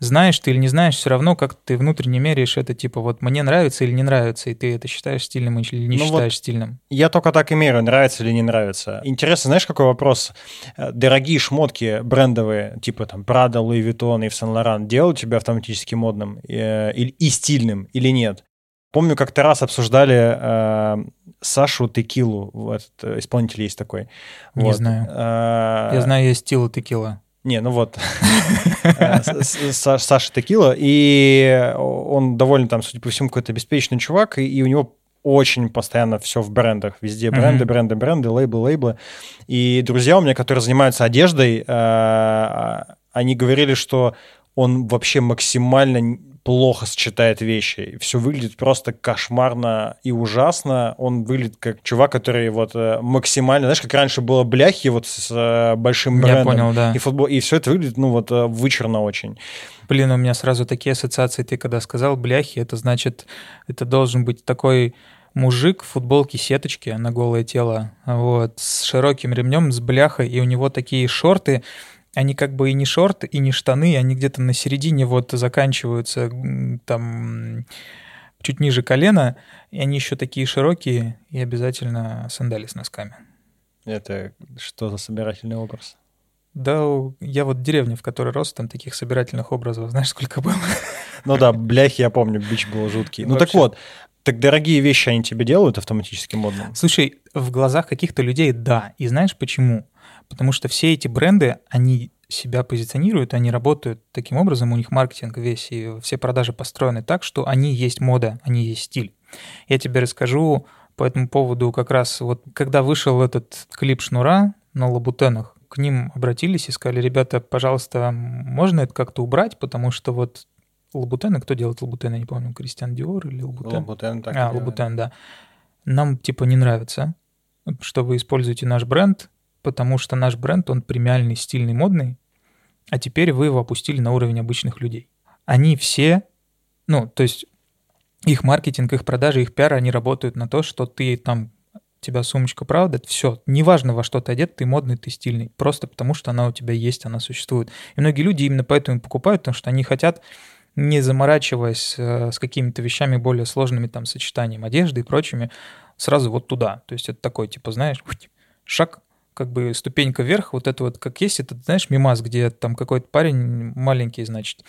Знаешь ты или не знаешь, все равно как ты внутренне меряешь это, типа, вот мне нравится или не нравится, и ты это считаешь стильным или не ну считаешь вот стильным. Я только так и меряю, нравится или не нравится. Интересно, знаешь, какой вопрос? Э, дорогие шмотки брендовые, типа там Prada, Louis Vuitton и Saint-Laurent делают тебя автоматически модным э, и, и стильным или нет? Помню, как-то раз обсуждали э, Сашу Текилу, этот э, исполнитель есть такой. Не вот. знаю. А... Я знаю, есть Тила Текила. Не, ну вот, (laughs) э, Саша Текила, и он довольно там, судя по всему, какой-то обеспеченный чувак, и у него очень постоянно все в брендах, везде бренды, бренды, бренды, лейблы, лейблы. И друзья у меня, которые занимаются одеждой, э, они говорили, что он вообще максимально плохо сочетает вещи. Все выглядит просто кошмарно и ужасно. Он выглядит как чувак, который вот э, максимально, знаешь, как раньше было бляхи вот с э, большим брендом. Я понял, да. И футбол, и все это выглядит, ну вот, э, вычурно очень. Блин, у меня сразу такие ассоциации. Ты когда сказал бляхи, это значит, это должен быть такой мужик в футболке сеточки на голое тело, вот, с широким ремнем, с бляхой, и у него такие шорты, они как бы и не шорты, и не штаны, они где-то на середине вот заканчиваются там чуть ниже колена, и они еще такие широкие, и обязательно сандали с носками. Это что за собирательный образ? Да, я вот деревня, в которой рос, там таких собирательных образов, (laughs) знаешь, сколько было? Ну да, бляхи, я помню, бич был жуткий. Ну так вот, так дорогие вещи они тебе делают автоматически модным? Слушай, в глазах каких-то людей да. И знаешь почему? Потому что все эти бренды, они себя позиционируют, они работают таким образом, у них маркетинг весь и все продажи построены так, что они есть мода, они есть стиль. Я тебе расскажу по этому поводу как раз вот когда вышел этот клип Шнура на Лабутенах, к ним обратились и сказали, ребята, пожалуйста, можно это как-то убрать, потому что вот Лабутены, кто делает Лабутены, я не помню, Кристиан Диор или Лабутен? Лабутен, так А, Лабутен, да. Нам, типа, не нравится, что вы используете наш бренд, потому что наш бренд, он премиальный, стильный, модный, а теперь вы его опустили на уровень обычных людей. Они все, ну, то есть их маркетинг, их продажи, их пиар, они работают на то, что ты там тебя сумочка правда, все, неважно во что ты одет, ты модный, ты стильный, просто потому что она у тебя есть, она существует. И многие люди именно поэтому покупают, потому что они хотят, не заморачиваясь э, с какими-то вещами более сложными, там, сочетанием одежды и прочими, сразу вот туда. То есть это такой, типа, знаешь, шаг как бы ступенька вверх, вот это вот, как есть, это, знаешь, мимас, где там какой-то парень маленький, значит,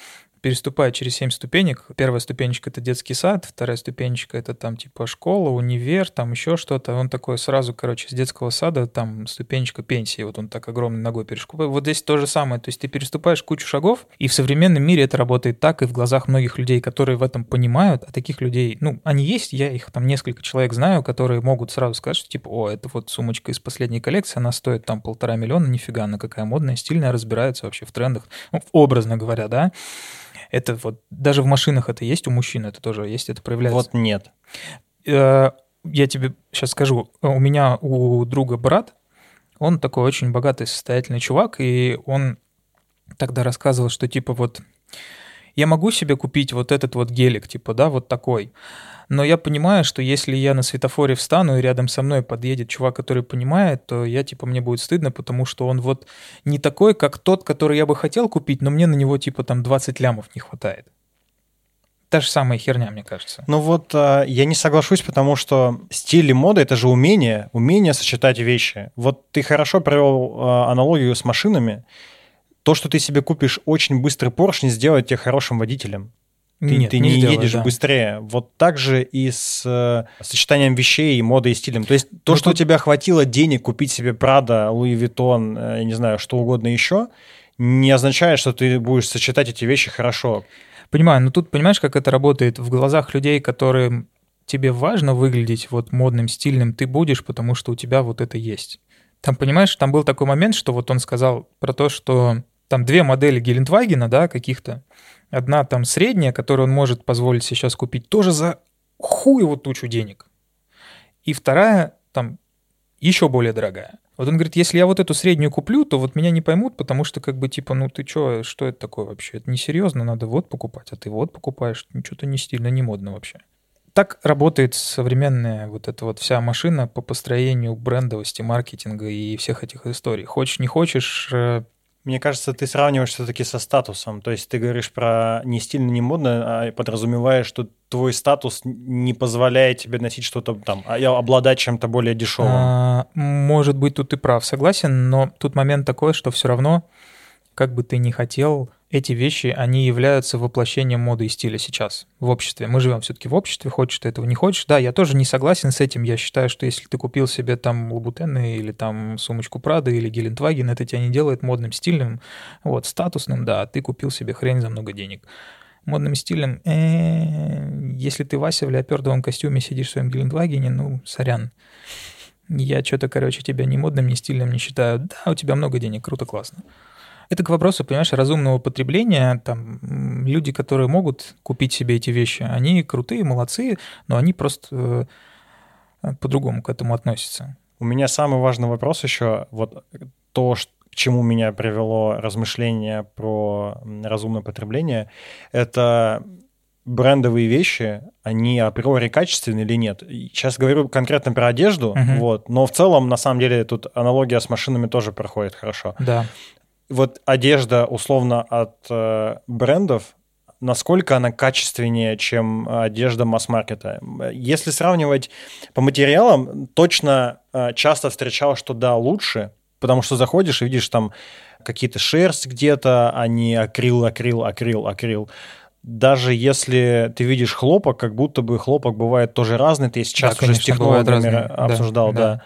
переступая через семь ступенек. Первая ступенечка — это детский сад, вторая ступенечка — это там типа школа, универ, там еще что-то. Он такой сразу, короче, с детского сада, там ступенечка пенсии, вот он так огромной ногой переступает. Вот здесь то же самое, то есть ты переступаешь кучу шагов, и в современном мире это работает так, и в глазах многих людей, которые в этом понимают, а таких людей, ну, они есть, я их там несколько человек знаю, которые могут сразу сказать, что типа, о, это вот сумочка из последней коллекции, она стоит там полтора миллиона, нифига, она какая модная, стильная, разбирается вообще в трендах, ну, образно говоря, да. Это вот даже в машинах это есть у мужчин, это тоже есть, это проявляется. Вот нет. Э, я тебе сейчас скажу. У меня у друга брат, он такой очень богатый, состоятельный чувак, и он тогда рассказывал, что типа вот Я могу себе купить вот этот вот гелик, типа, да, вот такой. Но я понимаю, что если я на светофоре встану и рядом со мной подъедет чувак, который понимает, то я, типа, мне будет стыдно, потому что он вот не такой, как тот, который я бы хотел купить, но мне на него, типа, там 20 лямов не хватает. Та же самая херня, мне кажется. Ну вот э, я не соглашусь, потому что стиль и мода — это же умение, умение сочетать вещи. Вот ты хорошо провел э, аналогию с машинами. То, что ты себе купишь очень быстрый поршень, сделает тебя хорошим водителем. Ты, Нет, ты не не, сделает, едешь да. быстрее. Вот так же и с э, сочетанием вещей, модой и стилем. То есть то, Ну, что тут- у тебя хватило денег купить себе Прада, Луи Виттон, я не знаю, что угодно еще, не означает, что ты будешь сочетать эти вещи хорошо. Понимаю, но тут понимаешь, как это работает в глазах людей, которым тебе важно выглядеть вот модным, стильным, ты будешь, потому что у тебя вот это есть. Там, понимаешь, там был такой момент, что вот он сказал про то, что там две модели Гелендвагена, да, каких-то. Одна там средняя, которую он может позволить сейчас купить тоже за хуеву тучу денег. И вторая там еще более дорогая. Вот он говорит, если я вот эту среднюю куплю, то вот меня не поймут, потому что как бы типа, ну ты чё, что это такое вообще? Это несерьезно, надо вот покупать, а ты вот покупаешь, что-то не стильно, не модно вообще. Так работает современная вот эта вот вся машина по построению брендовости, маркетинга и всех этих историй. Хочешь, не хочешь, э, Мне кажется, ты сравниваешь все-таки со статусом. То есть ты говоришь про не стильно, не модно, а подразумеваешь, что твой статус не позволяет тебе носить что-то там, а обладать чем-то более дешевым. А, может быть, тут ты прав, согласен, но тут момент такой, что все равно, как бы ты ни хотел, эти вещи, они являются воплощением моды и стиля сейчас в обществе. Мы живем все-таки в обществе, хочешь ты этого, не хочешь. Да, я тоже не согласен с этим. Я считаю, что если ты купил себе там лабутены или там сумочку Прада или Гелендваген, это тебя не делает модным, стильным, вот, статусным, да, ты купил себе хрень за много денег. Модным стилем, э, если ты, Вася, в леопердовом костюме сидишь в своем Гелендвагене, ну, сорян. Я что-то, короче, тебя ни модным, ни стильным не считаю. Да, у тебя много денег, круто, классно. Это к вопросу, понимаешь, разумного потребления. Там люди, которые могут купить себе эти вещи, они крутые, молодцы, но они просто э, по-другому к этому относятся. У меня самый важный вопрос еще, вот то, ш- к чему меня привело размышление про разумное потребление, это брендовые вещи, они априори качественные или нет. Сейчас говорю конкретно про одежду, Мгм. вот, но в целом, на самом деле, тут аналогия с машинами тоже проходит хорошо. Да. Вот одежда, условно, от э, брендов, насколько она качественнее, чем одежда масс-маркета. Если сравнивать по материалам, точно э, часто встречал, что да, лучше, потому что заходишь и видишь там какие-то шерсть где-то, а не акрил, акрил, акрил, акрил. Даже если ты видишь хлопок, как будто бы хлопок бывает тоже разный. Ты сейчас Да, уже с конечно, бывают технологами разные. Да, обсуждал, да. да.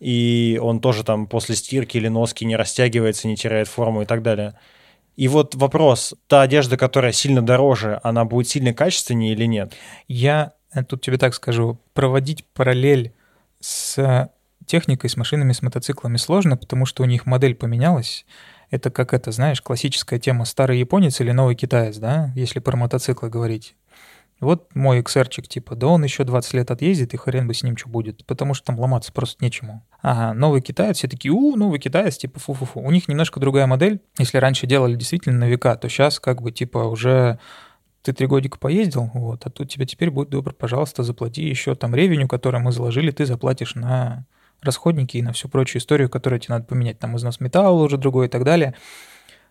И он тоже там после стирки или носки не растягивается, не теряет форму и так далее. И вот вопрос, та одежда, которая сильно дороже, она будет сильно качественнее или нет? Я э, тут тебе так скажу, проводить параллель с техникой, с машинами, с мотоциклами сложно, потому что у них модель поменялась. Это как это, знаешь, классическая тема старый японец или новый китаец, да, если про мотоциклы говорить. Вот мой XR-чик, типа, да он еще 20 лет отъездит, и хрен бы с ним что будет, потому что там ломаться просто нечему. Ага, новый китаец, все такие, у, новый китаец, типа, фу-фу-фу. У них немножко другая модель. Если раньше делали действительно на века, то сейчас как бы, типа, уже ты три годика поездил, вот, а тут тебе теперь будет добро, пожалуйста, заплати еще там ревеню, который мы заложили, ты заплатишь на расходники и на всю прочую историю, которую тебе надо поменять, там износ металла уже другой и так далее.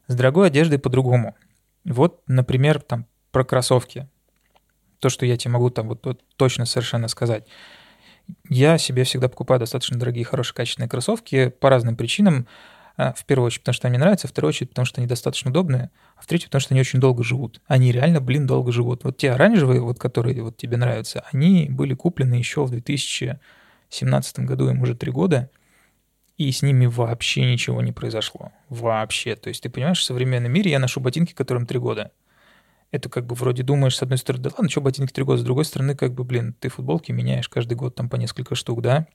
С дорогой одеждой по-другому. Вот, например, там про кроссовки. То, что я тебе могу там вот, вот точно совершенно сказать. Я себе всегда покупаю достаточно дорогие, хорошие, качественные кроссовки по разным причинам. А, В первую очередь, потому что они мне нравятся, в вторую очередь, потому что они достаточно удобные, а в третью, потому что они очень долго живут. Они реально, блин, долго живут. Вот те оранжевые, вот, которые вот тебе нравятся, они были куплены еще в 2017 году, им уже три года, и с ними вообще ничего не произошло. Вообще. То есть ты понимаешь, в современном мире я ношу ботинки, которым три года. Это как бы вроде думаешь, с одной стороны, да ладно, что ботинки три года, с другой стороны, как бы, блин, ты футболки меняешь каждый год там по несколько штук, да?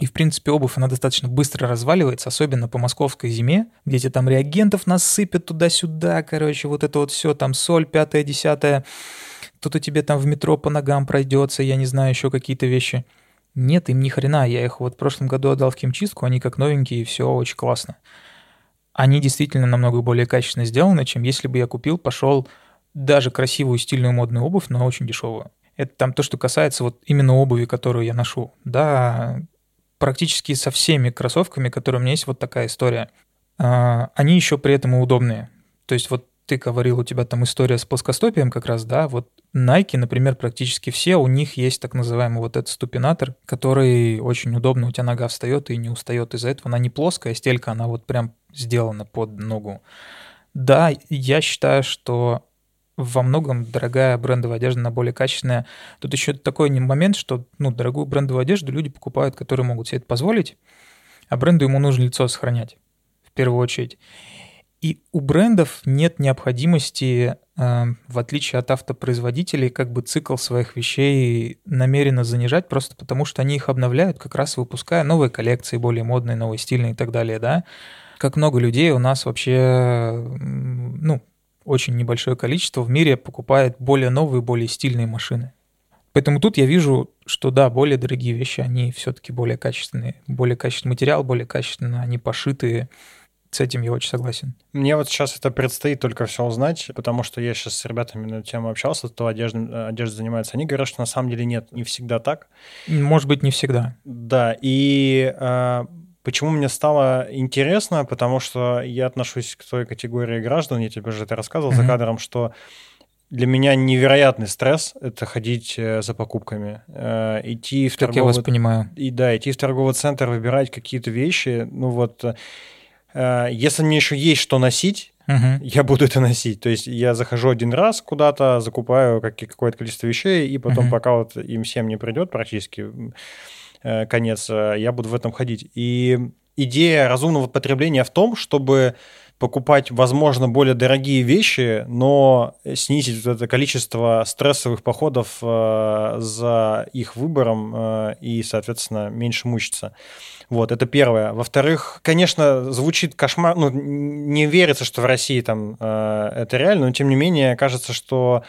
И, в принципе, обувь, она достаточно быстро разваливается, особенно по московской зиме, где тебе там реагентов насыпят туда-сюда, короче, вот это вот все, там соль пятая, десятая, кто-то тебе там в метро по ногам пройдется, я не знаю, еще какие-то вещи. Нет, им ни хрена, я их вот в прошлом году отдал в химчистку, они как новенькие, и все очень классно. Они действительно намного более качественно сделаны, чем если бы я купил, пошел даже красивую, стильную, модную обувь, но очень дешевую. Это там то, что касается вот именно обуви, которую я ношу. Да, практически со всеми кроссовками, которые у меня есть, вот такая история. А, они еще при этом и удобные. То есть вот ты говорил, у тебя там история с плоскостопием как раз, да, вот Nike, например, практически все, у них есть так называемый вот этот ступинатор, который очень удобно, у тебя нога встает и не устает из-за этого. Она не плоская, стелька, она вот прям сделана под ногу. Да, я считаю, что во многом дорогая брендовая одежда, она более качественная. Тут еще такой момент, что ну, дорогую брендовую одежду люди покупают, которые могут себе это позволить, а бренду ему нужно лицо сохранять в первую очередь. И у брендов нет необходимости, э, в отличие от автопроизводителей, как бы цикл своих вещей намеренно занижать, просто потому что они их обновляют, как раз выпуская новые коллекции, более модные, новые стильные и так далее, да. Как много людей у нас вообще, ну, очень небольшое количество в мире покупает более новые, более стильные машины. Поэтому тут я вижу, что да, более дорогие вещи, они все-таки более качественные. Более качественный материал, более качественно они пошиты. С этим я очень согласен. Мне вот сейчас это предстоит только все узнать, потому что я сейчас с ребятами на эту тему общался, кто одеждой, одеждой занимается. Они говорят, что на самом деле нет, не всегда так. Может быть, не всегда. Да, и э, Почему мне стало интересно? Потому что я отношусь к той категории граждан, я тебе уже это рассказывал mm-hmm. за кадром, что для меня невероятный стресс это ходить э, за покупками, э, идти в как торговый... я вас понимаю. И да, идти в торговый центр, выбирать какие-то вещи. Ну вот, э, если мне еще есть что носить, Uh-huh. я буду это носить. То есть я захожу один раз куда-то, закупаю какое-то количество вещей, и потом, uh-huh. пока вот им всем не придет практически, конец, э, я буду в этом ходить. И идея разумного потребления в том, чтобы покупать, возможно, более дорогие вещи, но снизить вот это количество стрессовых походов э, за их выбором э, и, соответственно, меньше мучиться. Вот, это первое. Во-вторых, конечно, звучит кошмар, ну, не верится, что в России там э, это реально, но тем не менее, кажется, что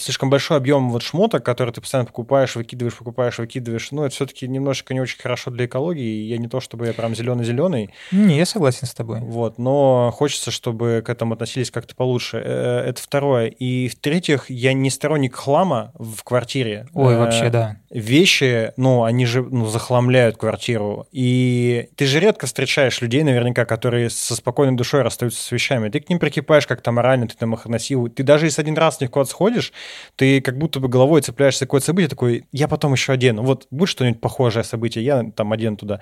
слишком большой объем вот шмоток, который ты постоянно покупаешь, выкидываешь, покупаешь, выкидываешь, ну, это все-таки немножечко не очень хорошо для экологии. Я не то, чтобы я прям зеленый-зеленый. Не, я согласен с тобой. Вот, но хочется, чтобы к этому относились как-то получше. Э, это второе. И в-третьих, я не сторонник хлама в квартире. Ой, вообще, э, да. Вещи, ну, они же ну, захламляют квартиру. И ты же редко встречаешь людей, наверняка, которые со спокойной душой расстаются с вещами. Ты к ним прикипаешь как-то морально, ты там их носил. Ты даже если один раз в них куда-то сходишь, ты как будто бы головой цепляешься какое-то событие, такой, я потом еще одену. Вот будет что-нибудь похожее событие, я там одену туда.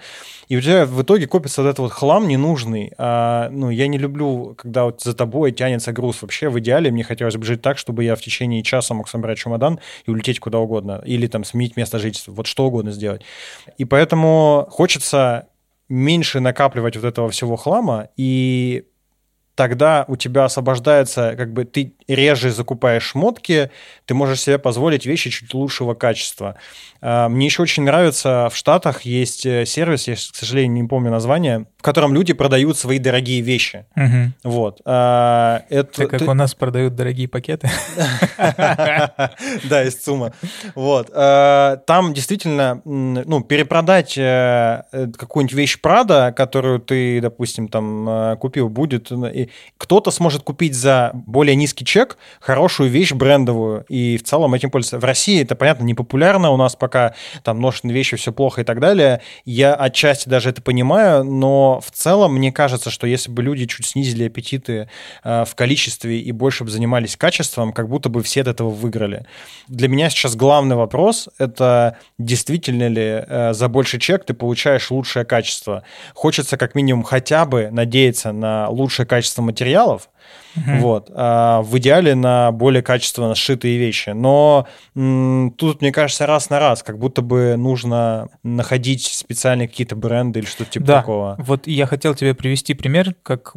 И у тебя в итоге копится вот этот вот хлам ненужный. А, ну, я не люблю, когда вот за тобой тянется груз. Вообще, в идеале мне хотелось бы жить так, чтобы я в течение часа мог собрать чемодан и улететь куда угодно. Или там сменить место жительства. Вот что угодно сделать. И поэтому хочется меньше накапливать вот этого всего хлама и тогда у тебя освобождается, как бы ты реже закупаешь шмотки, ты можешь себе позволить вещи чуть лучшего качества. А, мне еще очень нравится, в Штатах есть э, сервис, я, к сожалению, не помню название, в котором люди продают свои дорогие вещи. Угу. Вот. А, это как у нас продают дорогие пакеты. (laughs) Да, из ЦУМа. Вот. А, там действительно, ну, перепродать э, какую-нибудь вещь Прада, которую ты, допустим, там купил, будет кто-то сможет купить за более низкий чек хорошую вещь брендовую, и в целом этим пользоваться. В России это, понятно, не популярно, у нас пока там ношенные вещи, все плохо и так далее. Я отчасти даже это понимаю, но в целом мне кажется, что если бы люди чуть снизили аппетиты э, в количестве и больше бы занимались качеством, как будто бы все от этого выиграли. Для меня сейчас главный вопрос — это действительно ли э, за больший чек ты получаешь лучшее качество. Хочется как минимум хотя бы надеяться на лучшее качество материалов, Uh-huh. Вот. А в идеале на более качественно сшитые вещи. Но м, тут, мне кажется, раз на раз, как будто бы нужно находить специальные какие-то бренды или что-то типа да. такого. Вот я хотел тебе привести пример, как,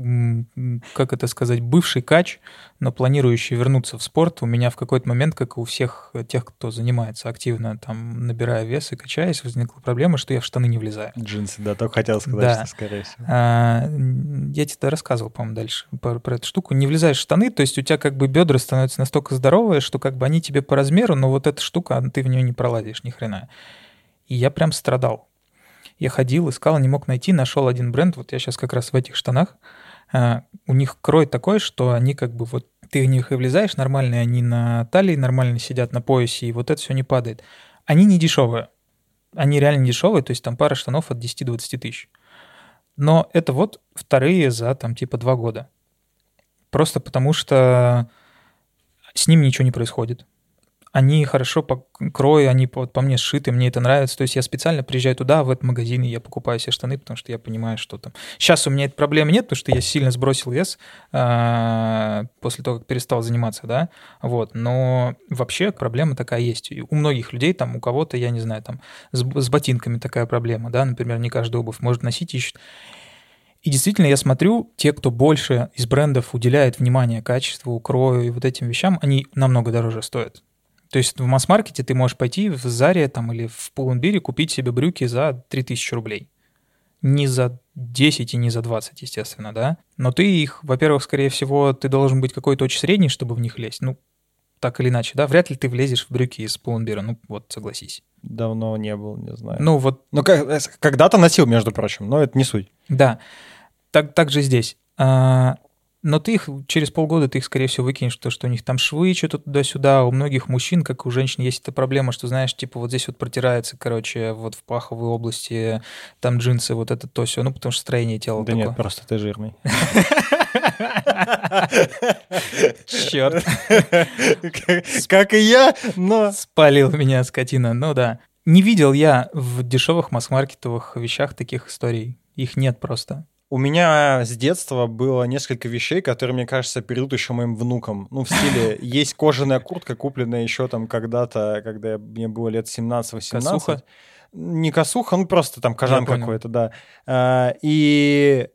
как это сказать, бывший кач, но планирующий вернуться в спорт. У меня в какой-то момент, как и у всех тех, кто занимается активно, там, набирая вес и качаясь, возникла проблема, что я в штаны не влезаю. Джинсы, да, только хотел сказать, да. что скорее всего. А, я тебе рассказывал, по-моему, дальше про, про эту штуку не влезаешь в штаны, то есть у тебя как бы бедра становятся настолько здоровые, что как бы они тебе по размеру, но вот эта штука, ты в нее не пролазишь ни хрена. И я прям страдал. Я ходил, искал, не мог найти, нашел один бренд, вот я сейчас как раз в этих штанах. А, у них крой такой, что они как бы вот ты в них и влезаешь, нормальные они на талии, нормально сидят на поясе, и вот это все не падает. Они не дешевые. Они реально дешевые, то есть там пара штанов от 10 до 20 тысяч. Но это вот вторые за там типа два года. Просто потому что с ними ничего не происходит они хорошо по крою, они по, по мне сшиты, мне это нравится. То есть я специально приезжаю туда, в этот магазин, и я покупаю себе штаны, потому что я понимаю, что там... Сейчас у меня этой проблемы нет, потому что я сильно сбросил вес э, после того, как перестал заниматься, да, вот. Но вообще проблема такая есть. У многих людей, там, у кого-то, я не знаю, там, с ботинками такая проблема, да, например, не каждая обувь может носить, ищет. И действительно, я смотрю, те, кто больше из брендов уделяет внимание качеству, крою и вот этим вещам, они намного дороже стоят. То есть в масс-маркете ты можешь пойти в Заре там, или в Пуланбире купить себе брюки за 3000 рублей. Не за 10 и не за 20, естественно, да. Но ты их, во-первых, скорее всего, ты должен быть какой-то очень средний, чтобы в них лезть. Ну, так или иначе, да, вряд ли ты влезешь в брюки из Пуланбира, ну вот, согласись. Давно не был, не знаю. Ну вот... Ну, э, когда-то носил, между прочим, но это не суть. Да, так, так же здесь. А, но ты их через полгода ты их, скорее всего, выкинешь, то, что у них там швы, что-то туда-сюда. У многих мужчин, как у женщин, есть эта проблема, что, знаешь, типа вот здесь вот протирается, короче, вот в паховой области, там джинсы, вот это то все, ну, потому что строение тела Да такое. нет, просто ты жирный. (laughs) Черт. Как и я, но... Спалил меня скотина, ну да. Не видел я в дешевых масс-маркетовых вещах таких историй. Их нет просто. У меня с детства было несколько вещей, которые, мне кажется, перейдут еще моим внукам. Ну, в стиле, (laughs) есть кожаная куртка, купленная еще там когда-то, когда мне было лет 17-18. Косуха? Не косуха, ну просто там кожан какой-то, да. А, и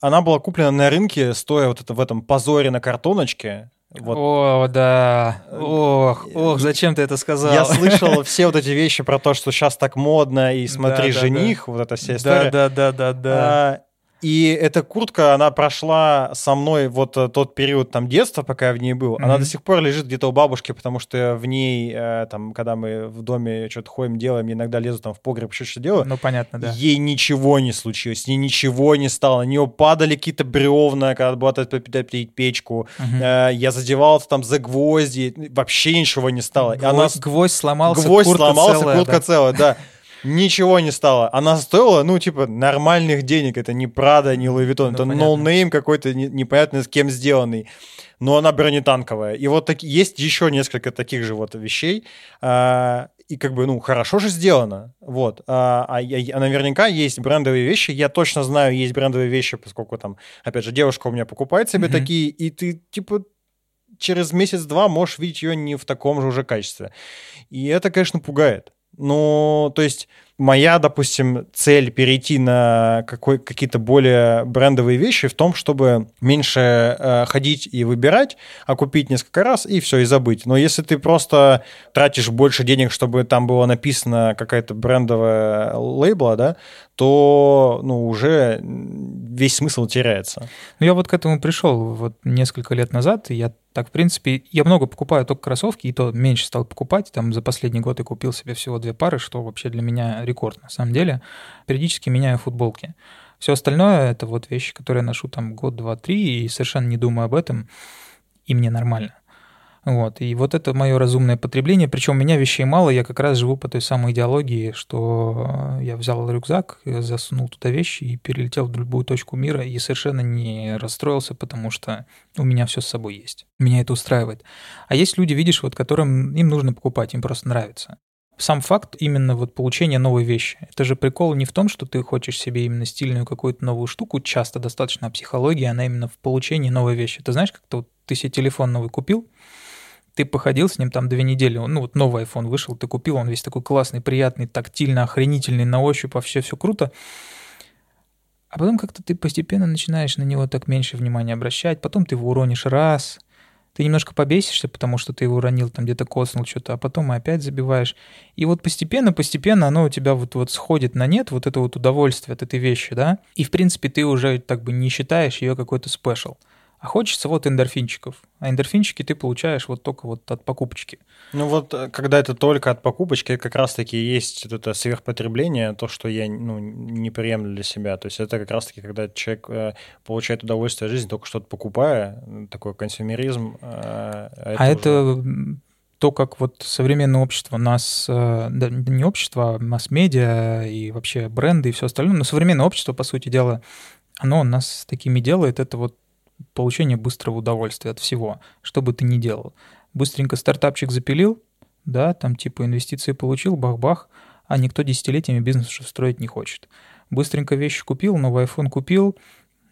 она была куплена на рынке, стоя вот это в этом позоре на картоночке. Вот. О, да. Ох, ох, зачем ты это сказал? Я слышал (laughs) все вот эти вещи про то, что сейчас так модно, и смотри, да, жених, да. вот эта вся история. Да, да, да, да, да. И эта куртка, она прошла со мной вот э, тот период там детства, пока я в ней был. Mm-hmm. Она до сих пор лежит где-то у бабушки, потому что в ней, э, там, когда мы в доме что-то ходим, делаем, иногда лезу там в погреб, еще что делаю. Ну, понятно, да. Ей ничего не случилось, с ней ничего не стало. На нее падали какие-то бревна, когда была печку. Mm-hmm. Э, я задевал там за гвозди, вообще ничего не стало. Гвоздь, она... гвоздь сломался, гвоздь куртка сломался, целая, куртка да. целая, да (laughs) ничего не стало. Она стоила, ну, типа, нормальных денег. Это не Прада, не Луи Виттон. Ну, это ноунейм какой-то не, непонятно с кем сделанный. Но она бронетанковая. И вот так, есть еще несколько таких же вот вещей. А, и как бы, ну, хорошо же сделано. Вот. А, а, а наверняка есть брендовые вещи. Я точно знаю, есть брендовые вещи, поскольку там, опять же, девушка у меня покупает себе mm-hmm. такие, и ты, типа, через месяц-два можешь видеть ее не в таком же уже качестве. И это, конечно, пугает. Ну, то есть моя, допустим, цель перейти на какой, какие-то более брендовые вещи в том, чтобы меньше э, ходить и выбирать, а купить несколько раз и все, и забыть. Но если ты просто тратишь больше денег, чтобы там было написано какая-то брендовая лейбла, да, то ну, уже весь смысл теряется. Ну, я вот к этому пришел вот несколько лет назад, и я так, в принципе, я много покупаю только кроссовки, и то меньше стал покупать. Там за последний год я купил себе всего две пары, что вообще для меня рекорд на самом деле. Периодически меняю футболки. Все остальное — это вот вещи, которые я ношу там год, два, три, и совершенно не думаю об этом, и мне нормально. Вот. И вот это мое разумное потребление. Причем у меня вещей мало, я как раз живу по той самой идеологии, что я взял рюкзак, засунул туда вещи и перелетел в любую точку мира и совершенно не расстроился, потому что у меня все с собой есть. Меня это устраивает. А есть люди, видишь, вот которым им нужно покупать, им просто нравится. Сам факт именно вот получения новой вещи. Это же прикол не в том, что ты хочешь себе именно стильную какую-то новую штуку, часто достаточно психологии, она именно в получении новой вещи. Ты знаешь, как-то вот ты себе телефон новый купил, ты походил с ним там две недели, ну вот новый iPhone вышел, ты купил, он весь такой классный, приятный, тактильно, охренительный, на ощупь, вообще все круто. А потом как-то ты постепенно начинаешь на него так меньше внимания обращать, потом ты его уронишь раз, ты немножко побесишься, потому что ты его уронил, там где-то коснул что-то, а потом опять забиваешь. И вот постепенно-постепенно оно у тебя вот, вот сходит на нет, вот это вот удовольствие от этой вещи, да, и в принципе ты уже так бы не считаешь ее какой-то спешл. А хочется вот эндорфинчиков. А эндорфинчики ты получаешь вот только вот от покупочки. Ну вот, э, когда это только от покупочки, как раз-таки есть это сверхпотребление, то, что я ну, не приемлю для себя. То есть это как раз-таки, когда человек э, получает удовольствие от жизни, только что-то покупая, такой консюмеризм. Э, это а уже... это то, как вот современное общество нас, да, не общество, а масс-медиа и вообще бренды и все остальное, но современное общество, по сути дела, оно нас такими делает, это вот получение быстрого удовольствия от всего, что бы ты ни делал. Быстренько стартапчик запилил, да, там типа инвестиции получил, бах-бах, а никто десятилетиями бизнес уже строить не хочет. Быстренько вещи купил, новый iPhone купил,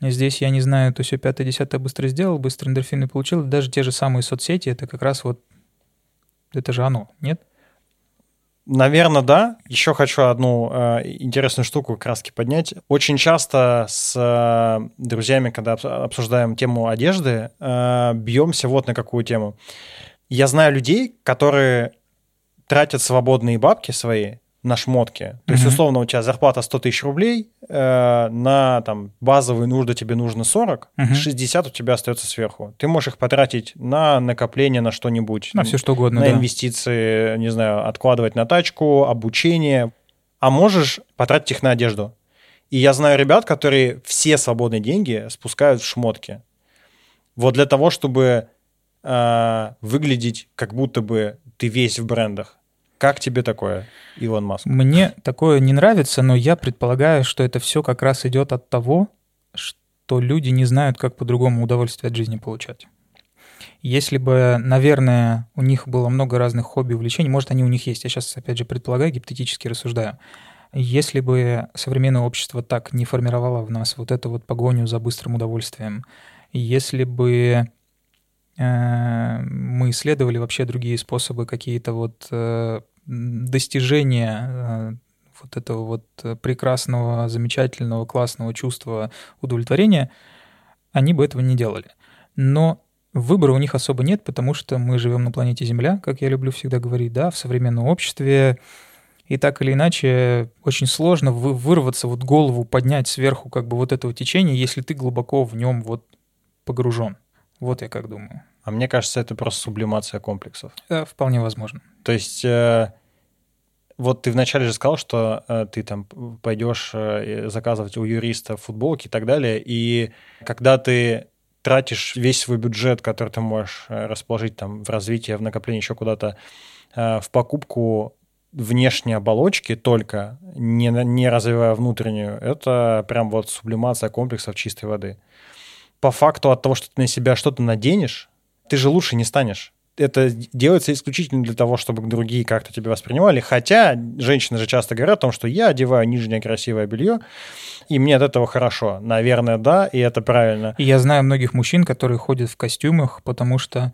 здесь, я не знаю, то все пятое-десятое быстро сделал, быстро эндорфины получил, даже те же самые соцсети, это как раз вот, это же оно, нет? Наверное, да. Еще хочу одну э, интересную штуку краски поднять. Очень часто с э, друзьями, когда обсуждаем тему одежды, э, бьемся вот на какую тему. Я знаю людей, которые тратят свободные бабки свои на шмотки. То есть, условно, у тебя зарплата 100 тысяч рублей, э, на там, базовые нужды тебе нужно 40, угу. 60 у тебя остается сверху. Ты можешь их потратить на накопление на что-нибудь. На все что угодно, На да. инвестиции, не знаю, откладывать на тачку, обучение. А можешь потратить их на одежду. И я знаю ребят, которые все свободные деньги спускают в шмотки. Вот для того, чтобы э, выглядеть, как будто бы ты весь в брендах. Как тебе такое, Илон Маск? Мне такое не нравится, но я предполагаю, что это все как раз идет от того, что люди не знают, как по-другому удовольствие от жизни получать. Если бы, наверное, у них было много разных хобби, увлечений, может, они у них есть, я сейчас, опять же, предполагаю, гипотетически рассуждаю. Если бы современное общество так не формировало в нас вот эту вот погоню за быстрым удовольствием, если бы э, мы исследовали вообще другие способы какие-то вот э, достижения э, вот этого вот прекрасного, замечательного, классного чувства удовлетворения, они бы этого не делали. Но выбора у них особо нет, потому что мы живем на планете Земля, как я люблю всегда говорить, да, в современном обществе, и так или иначе очень сложно вырваться, вот голову поднять сверху как бы вот этого течения, если ты глубоко в нем вот погружен. Вот я как думаю. А мне кажется, это просто сублимация комплексов. Да, вполне возможно. То есть э, вот ты вначале же сказал, что э, ты там пойдешь э, заказывать у юриста футболки и так далее, и когда ты тратишь весь свой бюджет, который ты можешь э, расположить там в развитие, в накопление еще куда-то, э, в покупку внешней оболочки только, не, не развивая внутреннюю, это прям вот сублимация комплексов чистой воды. По факту от того, что ты на себя что-то наденешь, ты же лучше не станешь. Это делается исключительно для того, чтобы другие как-то тебя воспринимали. Хотя женщины же часто говорят о том, что я одеваю нижнее красивое белье, и мне от этого хорошо. Наверное, да, и это правильно. И я знаю многих мужчин, которые ходят в костюмах, потому что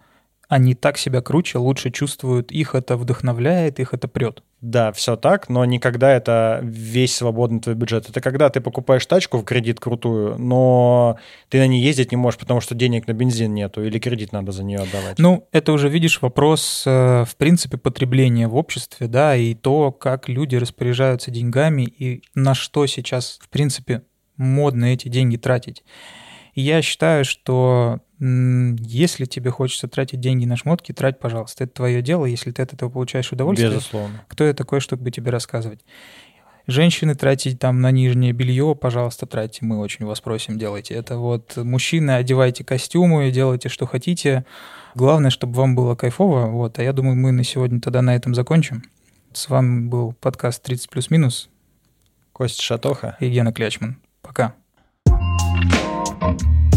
они так себя круче, лучше чувствуют, их это вдохновляет, их это прет. Да, все так, но никогда это весь свободный твой бюджет. Это когда ты покупаешь тачку в кредит крутую, но ты на ней ездить не можешь, потому что денег на бензин нету, или кредит надо за нее отдавать. Ну, это уже, видишь, вопрос, э, в принципе, потребления в обществе, да, и то, как люди распоряжаются деньгами, и на что сейчас, в принципе, модно эти деньги тратить. И я считаю, что если тебе хочется тратить деньги на шмотки, трать, пожалуйста. Это твое дело, если ты от этого получаешь удовольствие. Безусловно. Кто я такой, чтобы тебе рассказывать? Женщины тратить там на нижнее белье, пожалуйста, тратьте, мы очень вас просим, делайте это. Вот мужчины, одевайте костюмы, делайте, что хотите. Главное, чтобы вам было кайфово. Вот, а я думаю, мы на сегодня тогда на этом закончим. С вами был подкаст 30 плюс минус. Костя Шатоха. И Гена Клячман. Пока. Thank you.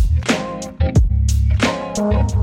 know.